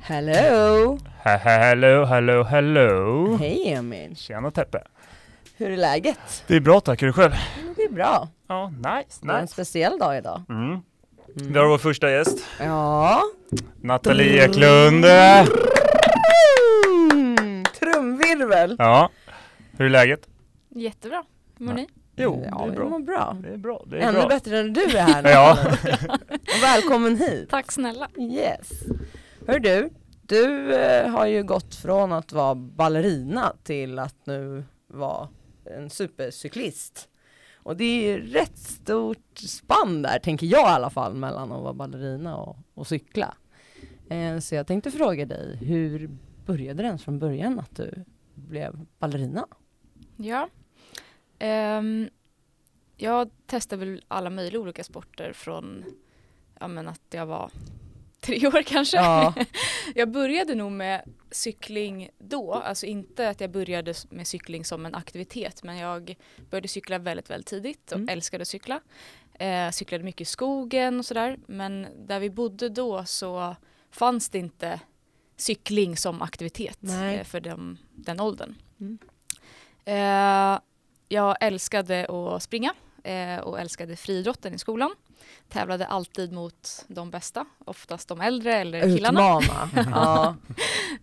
Hello! Ha- Hello, hello, hello! Hej Emil! Tjena Teppe! Hur är läget? Det är bra tack, är du själv? Det är bra. Ja, nice, Det är en nice. speciell dag idag. Mm. Vi har vår första gäst, Ja. Nathalie Eklund. Mm, trumvirvel! Ja, hur är läget? Jättebra. Hur mår ni? Jo, ja, det är vi bra. mår bra. Det är bra, det är Ännu bra. bättre än du är här nu. Ja. Och välkommen hit. Tack snälla. Yes. Hör du, du eh, har ju gått från att vara ballerina till att nu vara en supercyklist. Och det är ju rätt stort spann där, tänker jag i alla fall, mellan att vara ballerina och, och cykla. Eh, så jag tänkte fråga dig, hur började det ens från början att du blev ballerina? Ja. um, jag testade väl alla möjliga olika sporter från ja, men att jag var tre år kanske. Ja, Jag började nog med cykling då, alltså inte att jag började med cykling som en aktivitet men jag började cykla väldigt, väldigt tidigt och Mm. älskade att cykla. Eh, cyklade mycket i skogen och sådär men där vi bodde då så fanns det inte cykling som aktivitet eh, för dem, den åldern. Mm. Eh, jag älskade att springa eh, och älskade friidrotten i skolan. Tävlade alltid mot de bästa, oftast de äldre eller killarna. utmana. ja.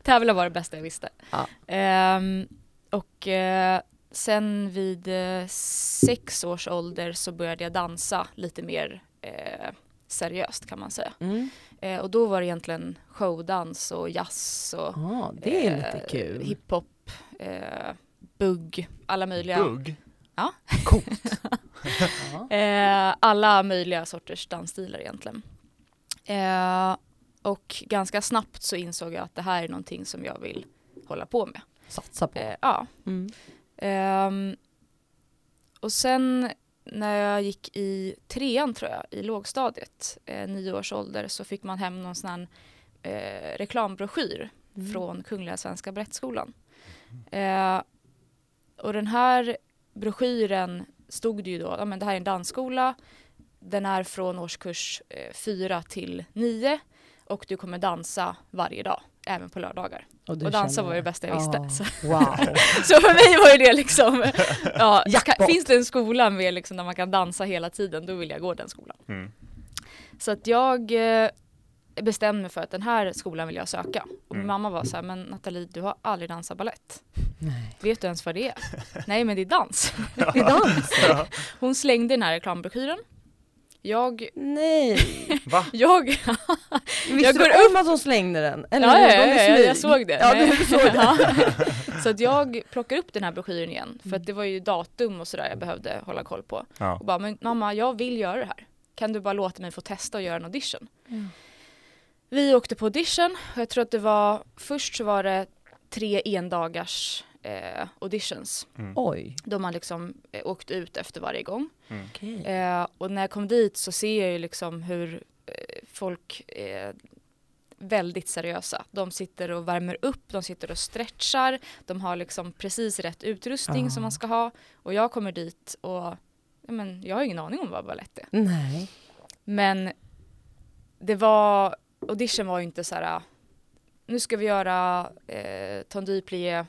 Tävla var det bästa jag visste. Ja. Ehm, och eh, sen vid eh, sex års ålder så började jag dansa lite mer eh, seriöst kan man säga. Mm. Eh, och då var det egentligen showdans och jazz och Ja, det är eh, lite kul. hiphop, eh, bugg, alla möjliga. Bugg? Ja. Eh, alla möjliga sorters dansstilar egentligen. Eh, och ganska snabbt så insåg jag att det här är någonting som jag vill hålla på med. Satsa på. Eh, ja. Mm. Ehm, och sen när jag gick i trean tror jag, i lågstadiet, eh, nio års ålder, så fick man hem någon sån här eh, reklambroschyr Mm. från Kungliga Svenska Balettskolan. Eh, och den här broschyren stod det ju då, ja men det här är en dansskola, den är från årskurs eh, 4 till 9 och du kommer dansa varje dag, även på lördagar. du Och dansa känner- var det bästa jag visste. Ja. Så, Wow. så för mig var ju det liksom, ja, Jackpot. ka- finns det en skola med liksom där man kan dansa hela tiden, då vill jag gå den skolan. Mm. Så att jag eh, bestämde mig för att den här skolan vill jag söka. Och min Mm. mamma var så här, men Nathalie du har aldrig dansat ballett. Nej. Vet du ens vad det är? Nej men det är dans. Det är dans? Ja. Hon slängde den här reklambroschyren. Jag, Nej. Va? jag, Visste Jag du går om att hon slängde den? Eller ja, ja, ja, ja, jag såg det. Ja, du såg det. Så att jag plockar upp den här broschyren igen. För att det var ju datum och sådär jag behövde hålla koll på. Ja. Och bara, men mamma jag vill göra det här. Kan du bara låta mig få testa och göra en audition? Mm. Vi åkte på audition. Jag tror att det var, först så var det tre endagars eh, auditions. Mm. Oj. Då man liksom eh, åkte ut efter varje gång. Mm. Okej. Eh, och när jag kom dit så ser jag ju liksom hur eh, folk är väldigt seriösa. De sitter och värmer upp, de sitter och stretchar, de har liksom precis rätt utrustning Ah. som man ska ha. Och jag kommer dit och ja, men, jag har ingen aning om vad balett är. Nej. Men det var, audition var ju inte så här, nu ska vi göra eh, tendu plié,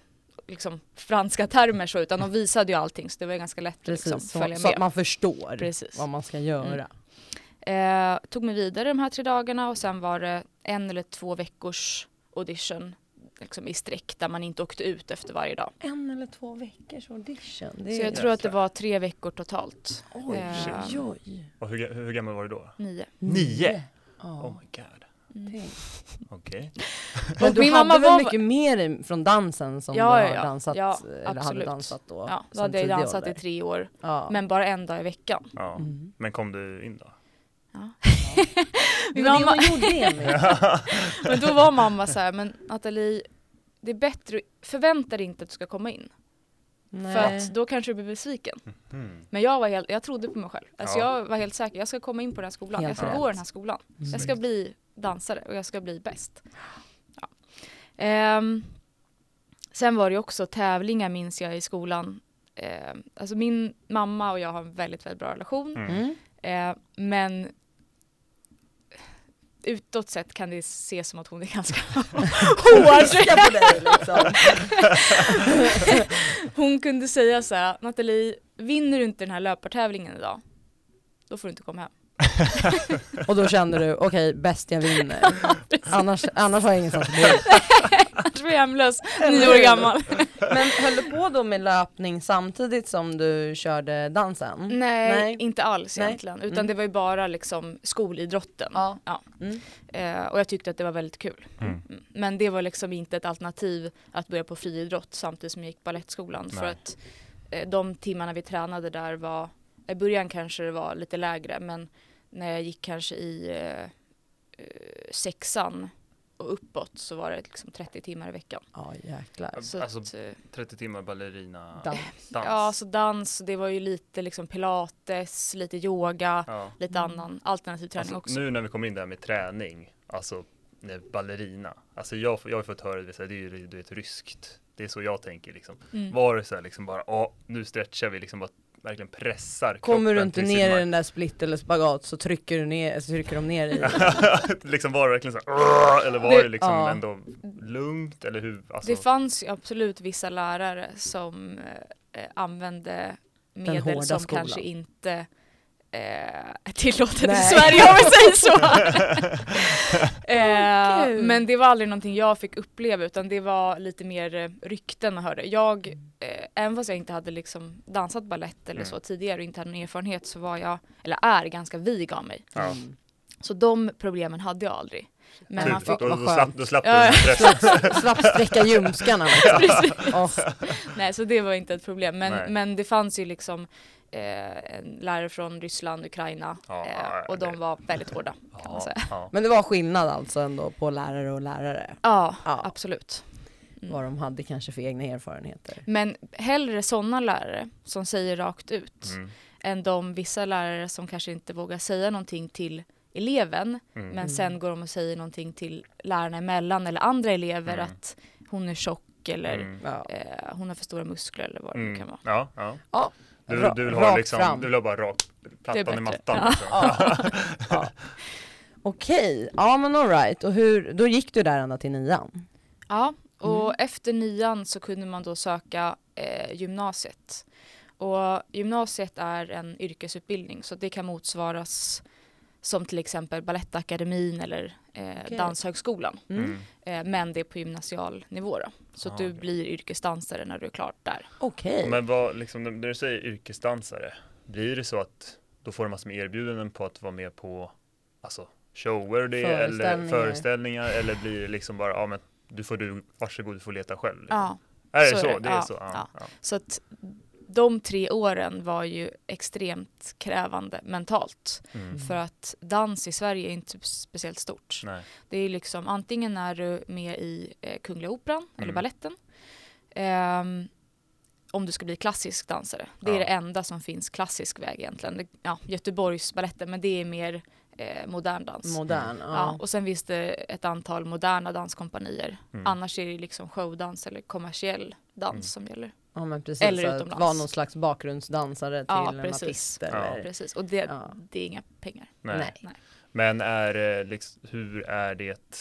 liksom franska termer så, utan de visade ju allting så det var ganska lätt att Precis, liksom, så, följa så med. Mm. att man förstår Precis. vad man ska göra. Eh, tog mig vidare de här tre dagarna och sen var det en eller två veckors audition liksom i sträck där man inte åkte ut efter varje dag. En eller två veckors audition. Det Så jag tror att det var tre veckor totalt. Oj, Eh, oj. Och hur, hur gammal var du då? Nio. Nio? Ja, Oh my god. Mm. Okej. Men Och du min hade mamma väl var- mycket mer från dansen som Ja, du har ja. dansat, Ja, eller hade dansat då? Ja, då hade jag dansat i tre år. Ja. Men bara en dag i veckan. Ja. Mm. Men kom du in då? Ja. Det Min var det mamma, gjorde Emil. men då var mamma så här, men Nathalie, det är bättre, förvänta dig inte att du ska komma in. Nej. För att då kanske du blir besviken. Mm. Men jag var helt, jag trodde på mig själv. Alltså Ja. jag var helt säker, jag ska komma in på den här skolan. Helt jag ska rätt. gå den här skolan. Mm. Jag ska bli dansare och jag ska bli bäst. Ja. Ehm, sen var det också tävlingar minns jag i skolan. Ehm, alltså min mamma och jag har en väldigt, väldigt bra relation. Mm. Eh, men utåt sett kan det ses som att hon är ganska hård. Piska på dig liksom. Hon kunde säga så här, Nathalie, vinner du inte den här löpartävlingen idag, då får du inte komma hem. Och då kände du, okej bäst jag vinner. annars, annars har jag ingenstans att bo. Annars var jag hemlös, nio år gammal. Men höll du på då med löpning samtidigt som du körde dansen? Nej, Nej. inte alls Nej. egentligen, utan Mm. det var ju bara liksom skolidrotten. Ja. Ja. Mm. Eh, och jag tyckte att det var väldigt kul. Mm. Mm. Men det var liksom inte ett alternativ att börja på friidrott samtidigt som jag gick balettskolan. För att eh, de timmarna vi tränade där var, i början kanske det var lite lägre men när jag gick kanske i eh, eh, sexan och uppåt så var det liksom 30 timmar i veckan. Ja jäklar. Så Alltså, att, eh, 30 timmar ballerina Dans. dans. ja, så dans, det var ju lite liksom pilates, lite yoga, Ja. lite Mm. annan alternativ träning Alltså, också. nu när vi kommer in där med träning, alltså när ballerina. Alltså jag, jag har fått höra det, så här, det är ju du vet, ryskt. Det är så jag tänker liksom. Mm. Var det så här liksom bara, ja nu stretchar vi liksom bara verkligen pressar Kommer du kroppen inte ner i den där split eller spagat så trycker, du ner, så trycker de ner i dig. liksom var det verkligen så här, eller var det, Det- liksom ja. ändå lugnt eller hur? Alltså, Det fanns ju absolut vissa lärare som eh, använde medel som skolan. kanske inte eh, tillåtet i Nej. Sverige om vi säger så. eh, men det var aldrig någonting jag fick uppleva utan det var lite mer eh, rykten man hörde. Jag, eh, även fast jag inte hade liksom dansat ballett eller Mm. så tidigare och inte hade någon erfarenhet så var jag, eller är ganska vig av mig. Mm. Så de problemen hade jag aldrig. Men Tur, man fick, då, då, slapp, då slapp du Ja, pressen. Slapp, slapp sträcka ljumskarna liksom. Åh, Nej, så det var inte ett problem. Nej. Men, men det fanns ju liksom eh, en lärare från Ryssland, Ukraina Ja, eh, och de var väldigt hårda kan man säga. ja. Men det var skillnad alltså ändå på lärare och lärare. Ja, absolut. Mm. Vad de hade kanske för egna erfarenheter. Men hellre sådana lärare som säger rakt ut Mm, än de vissa lärare som kanske inte vågar säga någonting till eleven mm. men sen går de och säger någonting till lärarna emellan eller andra elever Mm. att hon är tjock eller Mm. Eh, hon har för stora muskler eller vad det nu Mm. kan vara. Ja, ja. Du, ra- du vill ha rakt liksom, fram. du vill ha bara rakt, plattan i mattan. Ja. Liksom. Ja. ja. Okej, ja men alright. Och hur, då gick du där ända till nian? Ja, och Mm. efter nian så kunde man då söka eh, gymnasiet. Och gymnasiet är en yrkesutbildning så det kan motsvaras som till exempel Balettakademin eller eh, Okej. Danshögskolan. Mm. Mm. Eh, men det är på gymnasial nivå då. Så Ah, att du okej. blir yrkesdansare när du är klar där. Okej. Men vad, liksom, när du säger yrkesdansare, blir det så att då får du massor med erbjudanden på att vara med på alltså, shower det, eller Föreställningar. föreställningar eller blir det liksom bara, ja men du får du, varsågod du får leta själv. Liksom. Ja, är det så så? är det. Det är Ja, så? Ja, ja. ja. så att de tre åren var ju extremt krävande mentalt. Mm. För att dans i Sverige är inte speciellt stort. Nej. Det är liksom antingen är du med i eh, Kungliga Operan eller Mm. balletten. ehm, om du ska bli klassisk dansare. Det är Ja. det enda som finns klassisk väg egentligen. Det, ja, Göteborgsbaletten men det är mer eh, modern dans. Modern, ja. ja. och sen finns det ett antal moderna danskompanier. Mm. Annars är det liksom showdans eller kommersiell dans Mm. som gäller. Ja men precis. Eller att utomlands. vara någon slags bakgrundsdansare till Ja, en precis. artist Ja. eller? Precis, och det, Ja. det är inga pengar. Nej. Nej. Nej. Men är, eh, liksom, hur är det,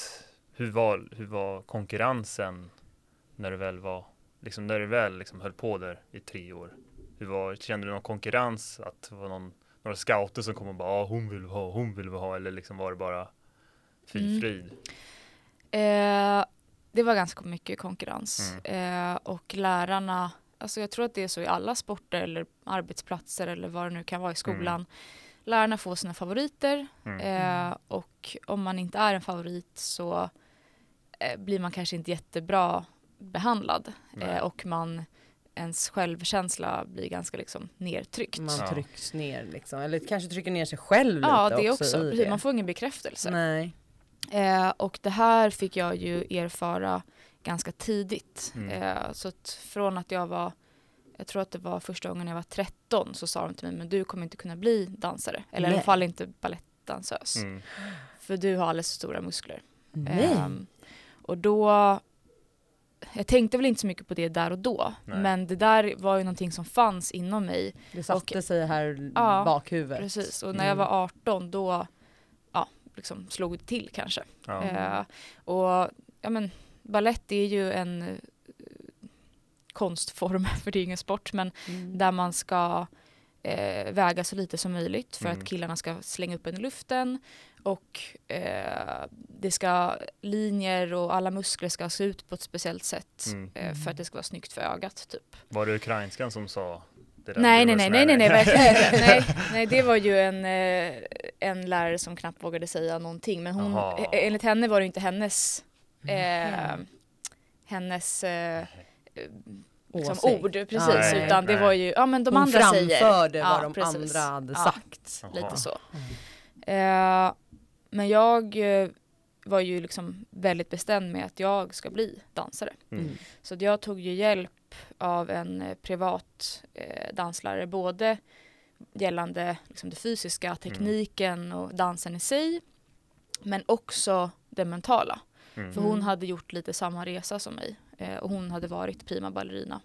hur var, hur var konkurrensen när du väl var, liksom när du väl liksom höll på där i tre år? Hur var, kände du någon konkurrens? Att det var någon, några scouter som kom och bara, ah, hon vill vi ha, hon vill vi ha, eller liksom var det bara fy Mm. frid? Eh, det var ganska mycket konkurrens. Mm. Eh, och lärarna, alltså jag tror att det är så i alla sporter eller arbetsplatser eller vad det nu kan vara i skolan. Lärarna får sina favoriter Mm. eh, och om man inte är en favorit så eh, blir man kanske inte jättebra behandlad eh, och man ens självkänsla blir ganska liksom nedtryckt. Man Ja. trycks ner liksom. Eller kanske trycker ner sig själv ja, lite det också. också. Precis, det. Man får ingen bekräftelse. Nej. Eh, och det här fick jag ju erfara ganska tidigt. Mm. Eh, så att från att jag var, jag tror att det var första gången jag var 13 så sa de till mig, men du kommer inte kunna bli dansare. Eller i Nej. alla fall inte balettdansös. Mm. För du har alldeles för stora muskler. Nej. Ehm, och då, jag tänkte väl inte så mycket på det där och då. Nej. Men det där var ju någonting som fanns inom mig. det satte och- sig här i Ja, bakhuvudet. Precis, och när Mm. jag var 18 då liksom slog till kanske. Ja. Eh, och ja men ballett är ju en eh, konstform, för det är ingen sport, men Mm. där man ska eh, väga så lite som möjligt för Mm. att killarna ska slänga upp en i luften och eh, det ska linjer och alla muskler ska se ut på ett speciellt sätt Mm. eh, för att det ska vara snyggt för ögat typ. Var det ukrainskan som sa? Nej, Det nej, var nej, nej, nej, nej, verkligen nej, nej, det var ju en, eh, en lärare som knappt vågade säga någonting. Men hon, Jaha. eh, enligt henne var det inte hennes, eh, Mhm. hennes eh, liksom Åsikt. ord precis, Nej, utan det nej. var ju, ja men de Hon andra säger. framförde Ja, vad de precis. andra hade Ja. sagt. Lite så. Mm. Eh, men jag eh, var ju liksom väldigt bestämd med att jag ska bli dansare. Mm. Mm. Så att jag tog ju hjälp av en eh, privat eh, danslärare, både gällande liksom, det fysiska, tekniken och dansen i sig, men också det mentala. Mm. För hon hade gjort lite samma resa som mig eh, och hon hade varit prima ballerina.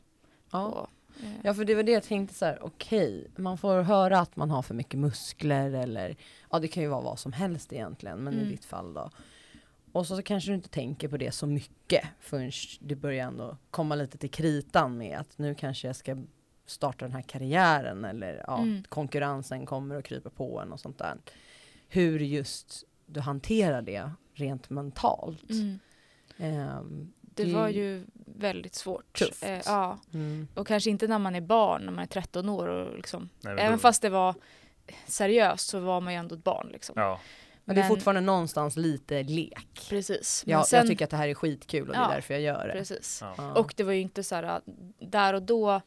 Ja. Och, eh, Ja för det var det jag tänkte så här, okej, man får höra att man har för mycket muskler eller ja det kan ju vara vad som helst egentligen, men Mm. i ditt fall då. Och så kanske du inte tänker på det så mycket förrän det börjar ändå komma lite till kritan med att nu kanske jag ska starta den här karriären eller ja, Mm. konkurrensen kommer och kryper på en och sånt där. Hur just du hanterar det rent mentalt. mm, Ehm, det det- var ju väldigt svårt. Tufft. Eh, ja, mm. och kanske inte när man är barn, när man är 13 år och liksom, Nej, även då- fast det var seriöst så var man ju ändå ett barn liksom. Ja, Men det är fortfarande någonstans lite lek. Precis. Men Ja, sen, jag tycker att det här är skitkul och det Ja, är därför jag gör det. precis. ja. Och det var ju inte så här, där och då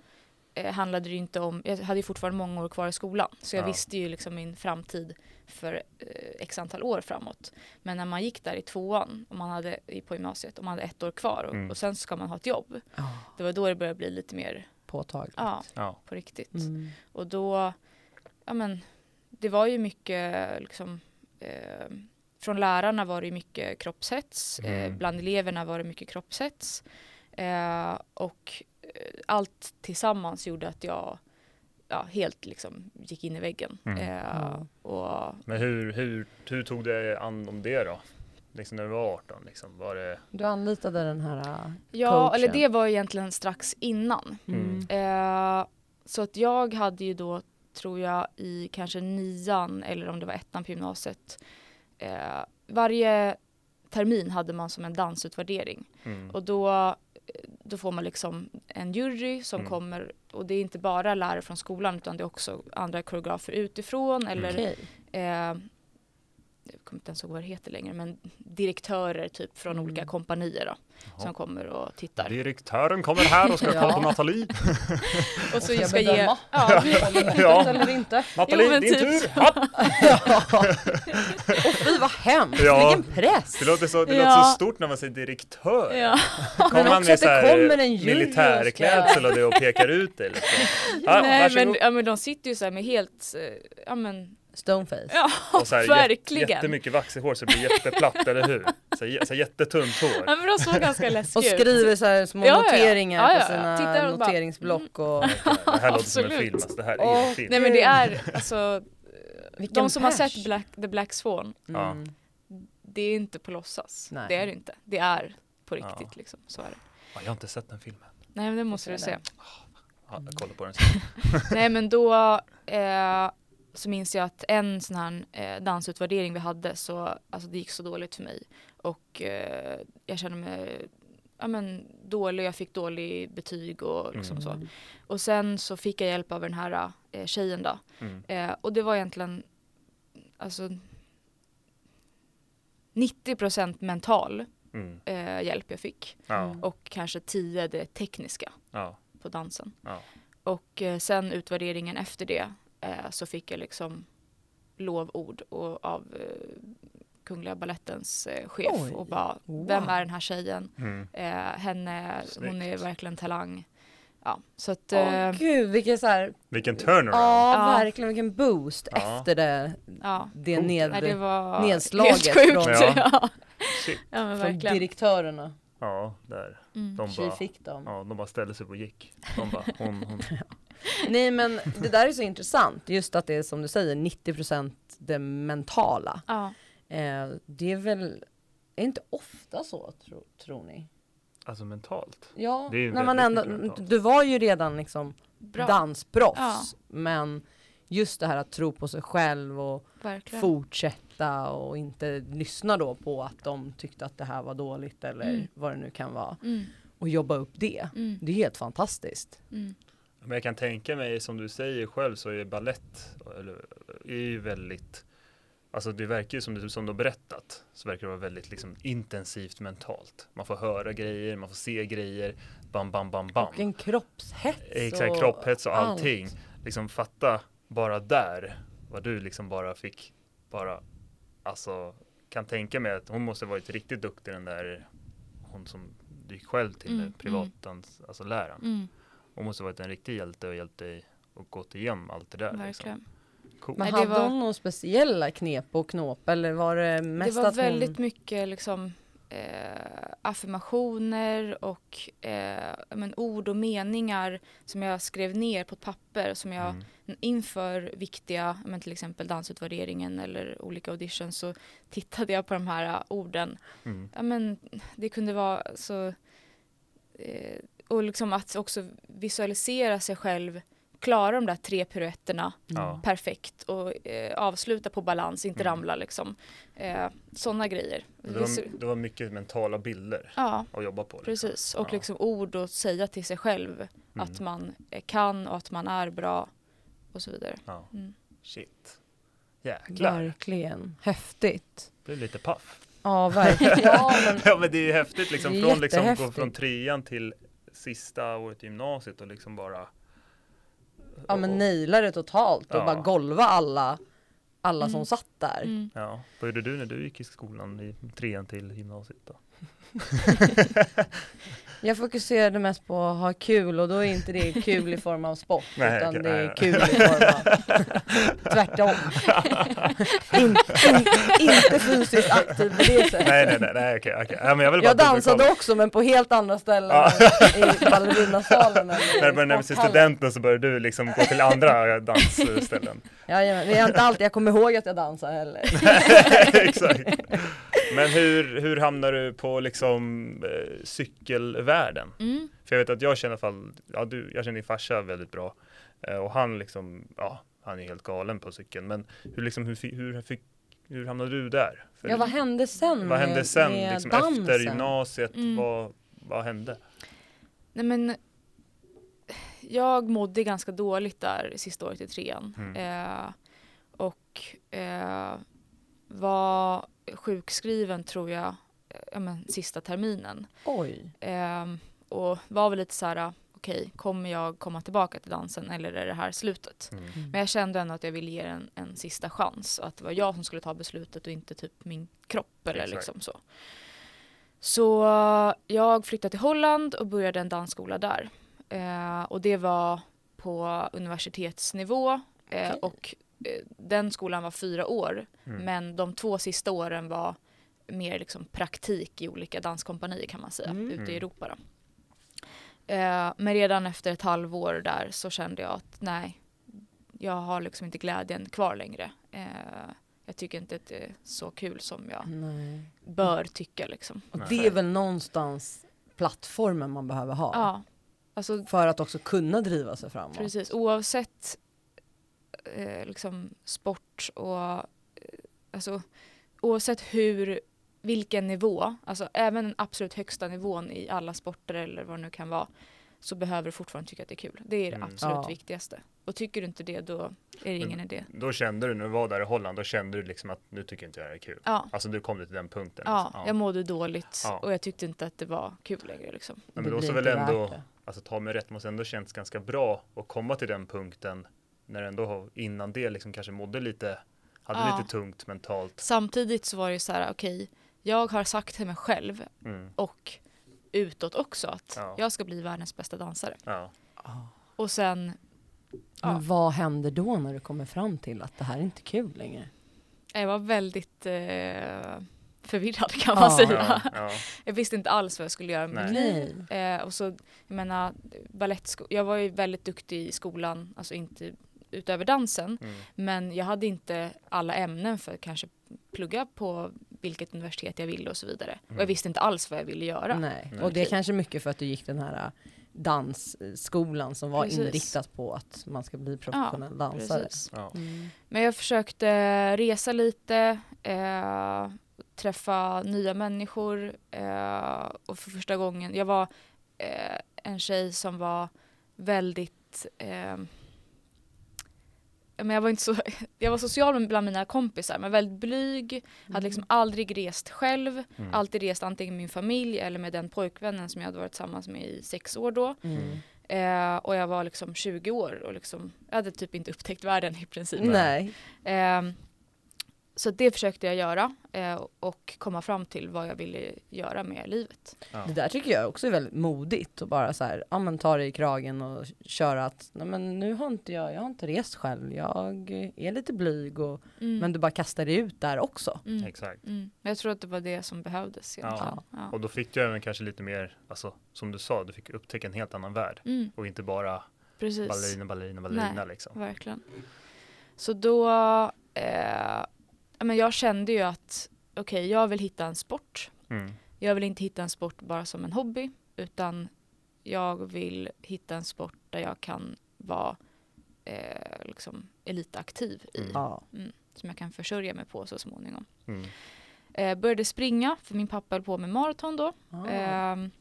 eh, handlade det ju inte om, jag hade ju fortfarande många år kvar i skolan. Så jag Ja. visste ju liksom min framtid för eh, x antal år framåt. Men när man gick där i tvåan och man hade, i- på gymnasiet och man hade ett år kvar och, Mm. och sen ska man ha ett jobb. Ja, Det var då det började bli lite mer, påtagligt. ja, ja. på riktigt. Mm. Och då, ja men, det var ju mycket liksom, eh, från lärarna var det mycket kroppshets, eh, Mm. bland eleverna var det mycket kroppshets. Eh, och eh, allt tillsammans gjorde att jag ja, helt liksom gick in i väggen. Mm. Eh, Ja. och, Men hur, hur, hur tog det an om det då? Liksom när du var 18 liksom, var det? Du anlitade den här äh, ja, Coachen. eller det var egentligen strax innan. mm. Eh, så att jag hade ju då, tror jag, i kanske nian eller om det var ettan på gymnasiet. Eh, varje termin hade man som en dansutvärdering Mm. och då, då får man liksom en jury som Mm. kommer och det är inte bara lärare från skolan utan det är också andra koreografer utifrån eller Okej. eh, jag kommer inte ens ihåg vad det heter längre men direktörer typ från Mm. olika kompanier då, Jaha. som kommer och tittar. Direktören kommer här och ska Ja. kolla på Nathalie. Och så Ska ska ge, bedöma? ja, Ja. Eller inte? Nathalie, din typ tur! Ja. Och fy vad hemskt, Ja. vilken press! Det låter så, det Ja. låter så stort när man säger direktör. ja. Kommer man också med att det så här militärklädsel och och pekar ut det liksom. Ja, Nej men, ja, men de sitter ju så här med helt, eh, ja men, Stoneface. ja och så här, verkligen. Jättemycket vaxelhår så det blir jätteplatt, eller hur? Så, här, så här, jättetunt Ja hår. men de såg ganska läskiga Och ut. skriver så här små Ja, ja, ja. noteringar Ja, ja, på ja. sina Tittar och bara, noteringsblock och Det här låter som en film, alltså. det här är Åh, en film. Nej men det är, alltså, vilken de som har pers. sett Black, The Black Swan, Ja. Mm. det är inte på låtsas. Nej. Det är det inte. Det är på Ja. riktigt liksom, så är det. Ja, jag har inte sett den filmen. Nej men det måste du se. Ja, jag kollar på den sen. Nej men då eh, så minns jag att en sån här eh, dansutvärdering vi hade så alltså det gick så dåligt för mig och eh, jag kände mig ja, men, dålig, jag fick dålig betyg och liksom Mm. så. Och sen så fick jag hjälp av den här eh, tjejen då. Mm. Eh, och det var egentligen alltså 90% mental Mm. eh, hjälp jag fick och kanske 10 det tekniska på dansen. Och eh, sen utvärderingen efter det eh, så fick jag liksom lovord och, av eh, Kungliga Ballettens eh, chef Oj, och bara wow. vem är den här tjejen? Mm. Eh, henne, hon är Snyggt. verkligen talang. Ja, så att Åh eh, gud vilken så här, Vilken turnaround. ja Ja. verkligen vilken boost Ja. efter det, ja. det ned, Nej, det var nedslaget helt sjukt. från- Ja. Ja. Ja. Shit. men från direktörerna. Ja, där. Mm. De bara, fick dem. ja, de bara ställde sig upp och gick. De bara, hon, hon. Nej men det där är så intressant, just att det är som du säger 90% det mentala. Ja. Eh, det är väl är inte ofta så, tro, tror ni? Alltså mentalt. Ja, Det är ju när man ändå, mentalt. du var ju redan liksom Bra, dansproffs, Ja. men just det här att tro på sig själv och verkligen. fortsätta och inte lyssna då på att de tyckte att det här var dåligt eller Mm. vad det nu kan vara Mm, och jobba upp det. mm, Det är helt fantastiskt. mm. Men jag kan tänka mig, som du säger själv, så är ballett är ju väldigt Alltså det verkar ju som du, som du har berättat så verkar det vara väldigt liksom intensivt mentalt. Man får höra grejer, man får se grejer, bam, bam, bam, bam. Och en kroppshets. Exakt, och kropphets och allt. allting. Liksom fatta bara där vad du liksom bara fick bara alltså kan tänka mig att hon måste varit riktigt duktig den där hon som du gick själv till Mm, mm, privatdans, alltså läraren. Mm, Hon måste varit en riktig hjälte och hjälpt dig och gått igenom allt det där. Liksom. verkligen. Cool. Men Nej, det hade var- hon några speciella knep och knåp eller var det mest Det var att väldigt hon... mycket liksom eh, affirmationer och eh, men, ord och meningar som jag skrev ner på ett papper som jag Mm. inför viktiga, men till exempel dansutvärderingen eller olika auditions så tittade jag på de här eh, orden. Mm. Ja, men, det kunde vara så eh, och liksom att också visualisera sig själv klara de där tre piruetterna Ja. perfekt och eh, avsluta på balans, inte Mm. ramla liksom. Eh, Sådana grejer. Det, var, det var mycket mentala bilder ja, att jobba på. liksom. precis. Och Ja. liksom ord att säga till sig själv Mm. att man eh, kan och att man är bra och så vidare. Ja. Mm. Shit. Jäklar. Verkligen. Häftigt. Blev lite paff. Ja, verkligen. Ja, men Ja men det är ju häftigt liksom från liksom gå från trean till sista året i gymnasiet och liksom bara Ja men naila det totalt och Ja. bara golva alla, alla som Mm. satt där. Mm. Ja, vad gjorde du när du gick i skolan i trean till gymnasiet då? Jag fokuserade mest på att ha kul och då är inte det kul i form av sport Nej, utan okej, det är nej. kul i form av tvärtom. in, in, inte fysiskt aktiv på det sättet. nej nej nej, nej okej okej. Ja, men jag vill bara Jag dansade också men på helt andra ställen Ja. i ballerinasalen När du började närma sig studenten så började du liksom gå till andra dansställen. Jajamän, det är inte alltid jag kommer ihåg att jag dansar heller. Exakt. Men hur, hur hamnar du på liksom eh, cykelvärlden? Mm. För jag vet att jag känner i alla fall, ja, du, jag känner din farsa väldigt bra eh, och han liksom, ja, han är helt galen på cykeln. Men hur liksom, hur, hur, fick, hur hamnade du där? För Ja vad hände sen vad hände sen, med liksom dansen? efter gymnasiet? Mm. Vad, vad hände? Nej men jag mådde ganska dåligt där sista året i trean. Mm. Eh, och eh, var sjukskriven tror jag, eh, ja, men, sista terminen. Oj. Ehm, och var väl lite så här, okej, kommer jag komma tillbaka till dansen eller är det här slutet? Mm. Men jag kände ändå att jag ville ge den en sista chans och att det var jag som skulle ta beslutet och inte typ min kropp eller Exakt. liksom så. Så jag flyttade till Holland och började en dansskola där. Eh, och det var på universitetsnivå eh, Okej. och den skolan var fyra år Mm. men de två sista åren var mer liksom praktik i olika danskompanier kan man säga, Mm. ute Mm. i Europa. Då. Eh, men redan efter ett halvår där så kände jag att nej, jag har liksom inte glädjen kvar längre. Eh, jag tycker inte att det är så kul som jag Nej. bör tycka liksom. Och det är väl någonstans plattformen man behöver ha. Ja, alltså För att också kunna driva sig framåt. precis oavsett eh, liksom sport och eh, alltså oavsett hur vilken nivå, alltså även den absolut högsta nivån i alla sporter eller vad det nu kan vara så behöver du fortfarande tycka att det är kul. Det är det Mm. absolut Ja. viktigaste. Och tycker du inte det då är det ingen Men- idé. Då kände du när du var där i Holland, då kände du liksom att nu tycker inte jag det är kul. Ja, Alltså du kom till den punkten. ja, liksom. jag mådde dåligt Ja. och jag tyckte inte att det var kul längre liksom. Men Det då blir väl ändå, alltså ta mig rätt, måste ändå känts ganska bra att komma till den punkten när ändå har- innan det liksom kanske mådde lite, hade Ja. lite tungt mentalt. Samtidigt så var det så här, okej, jag har sagt till mig själv Mm. och utåt också att Ja. jag ska bli världens bästa dansare. Ja. Och sen, Men Ja. vad händer då när du kommer fram till att det här är inte kul längre? jag var väldigt eh, förvirrad kan man Ja. säga. Ja, ja. Jag visste inte alls vad jag skulle göra med mitt liv. Eh, och så, jag menar, balettsko- jag var ju väldigt duktig i skolan, alltså inte utöver dansen, Mm. men jag hade inte alla ämnen för kanske plugga på vilket universitet jag ville och så vidare. Och Mm. jag visste inte alls vad jag ville göra. Nej. Nej. Och det är kanske mycket för att du gick den här äh, dansskolan som var Precis. inriktat på att man ska bli professionell dansare. Precis. Ja. Mm. Men jag försökte resa lite, eh, träffa nya människor eh, och för första gången, jag var eh, en tjej som var väldigt eh, men jag var inte så, jag var social bland mina kompisar men väldigt blyg, hade liksom aldrig rest själv, Mm. alltid rest antingen med min familj eller med den pojkvännen som jag hade varit tillsammans med i sex år då. Mm. Eh, och jag var liksom 20 år och liksom, jag hade typ inte upptäckt världen i princip. Nej. Ehm, så det försökte jag göra eh, och komma fram till vad jag ville göra med livet. Ja. Det där tycker jag också är väldigt modigt och bara så här, ja men ta dig i kragen och köra att, nej men nu har inte jag, jag har inte rest själv, jag är lite blyg och, Mm. men du bara kastar dig ut där också. mm. Exakt. Mm. Jag tror att det var det som behövdes egentligen. Ja. Och då fick du även kanske lite mer, alltså som du sa, du fick upptäcka en helt annan värld. Mm, Och inte bara precis, ballerina, ballerina, ballerina Nej. liksom. verkligen. Så då, eh, ja, men jag kände ju att okej, jag vill hitta en sport. Mm. Jag vill inte hitta en sport bara som en hobby, utan jag vill hitta en sport där jag kan vara eh, liksom elitaktiv i. Mm. Ja. som jag kan försörja mig på så småningom. Mm. Eh, började springa, för min pappa höll på med maraton då. Ah. Ehm,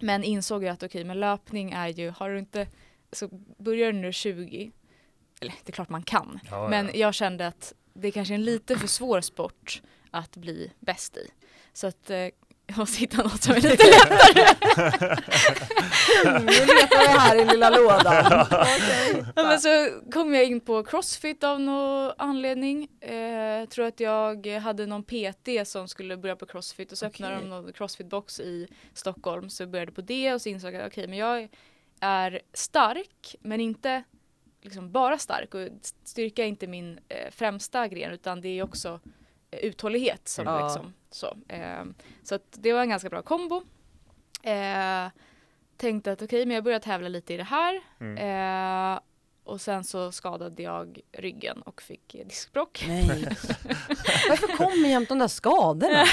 men insåg ju att okej, men löpning är ju, har du inte, så börjar du när du är 20, eller det är klart man kan, Ja, men ja. jag kände att det är kanske är en lite för svår sport att bli bäst i. Så att eh, jag måste hitta något som är lite lättare. nu letar vi här i lilla lådan. Ja, men så kom jag in på crossfit av någon anledning. Eh, tror att jag hade någon PT som skulle börja på crossfit och så öppnade Okej. de någon crossfitbox i Stockholm så jag började på det och så insåg jag okej men jag är stark men inte liksom bara stark och styrka är inte min eh, främsta gren utan det är också eh, uthållighet som Ja. liksom så. Eh, så att det var en ganska bra kombo. Eh, tänkte att okej men jag börjar tävla lite i det här Mm. Eh, och sen så skadade jag ryggen och fick diskbråck. Nej. Varför kommer jämt de där skadorna?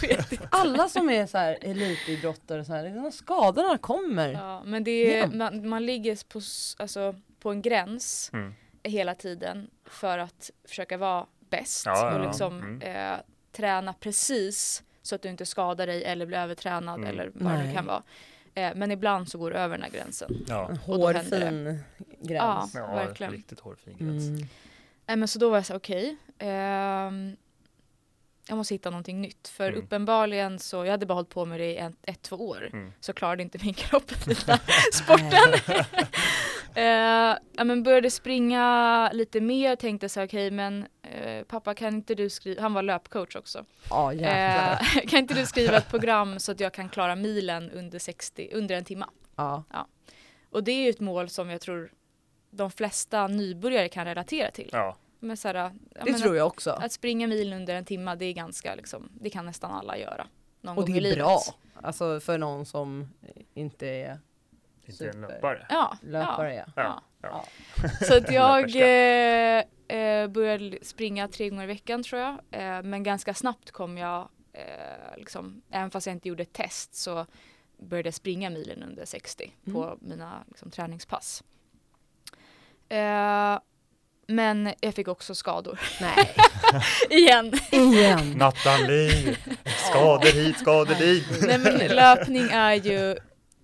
Alla som är så här elitidrottare, så här, de här skadorna kommer. ja, men det är, man, man ligger på, alltså, på en gräns Mm. hela tiden för att försöka vara bäst Ja, ja, och ja. liksom Mm. eh, träna precis så att du inte skadar dig eller blir övertränad Mm. eller vad det Nej. nu kan vara. Eh, men ibland så går det över den här gränsen. Ja. En det. hårfin gräns. Ja, ja, verkligen. riktigt hårfin gräns. Mm. Nej men så då var jag så okej. ehm, jag måste hitta någonting nytt. För Mm. uppenbarligen så, jag hade bara hållit på med det i ett, ett två år. Mm. Så klarade inte min kropp den sporten. Eh, ja, men började springa lite mer, tänkte så här, okej men eh, pappa kan inte du skriva, han var löpcoach också. Ja jävlar. Eh, kan inte du skriva ett program så att jag kan klara milen under 60, under en timma? Ja. Och det är ju ett mål som jag tror de flesta nybörjare kan relatera till. Ja, Men så här, ja, Det men tror jag också. att springa milen under en timma, det är ganska liksom, det kan nästan alla göra. Någon Och gång det i är livet. bra. Alltså för någon som inte är inte en Super. löpare. Ja, löpare. Ja. Ja. ja. Ja. Så att jag eh, eh, började springa tre gånger i veckan tror jag. Eh, men ganska snabbt kom jag, eh, liksom, även fast jag inte gjorde ett test så började jag springa milen under 60 på Mm. mina liksom, träningspass. Eh, men jag fick också skador Nej, igen. igen. Nathalie! Skador hit, skador dit! Nej men löpning är ju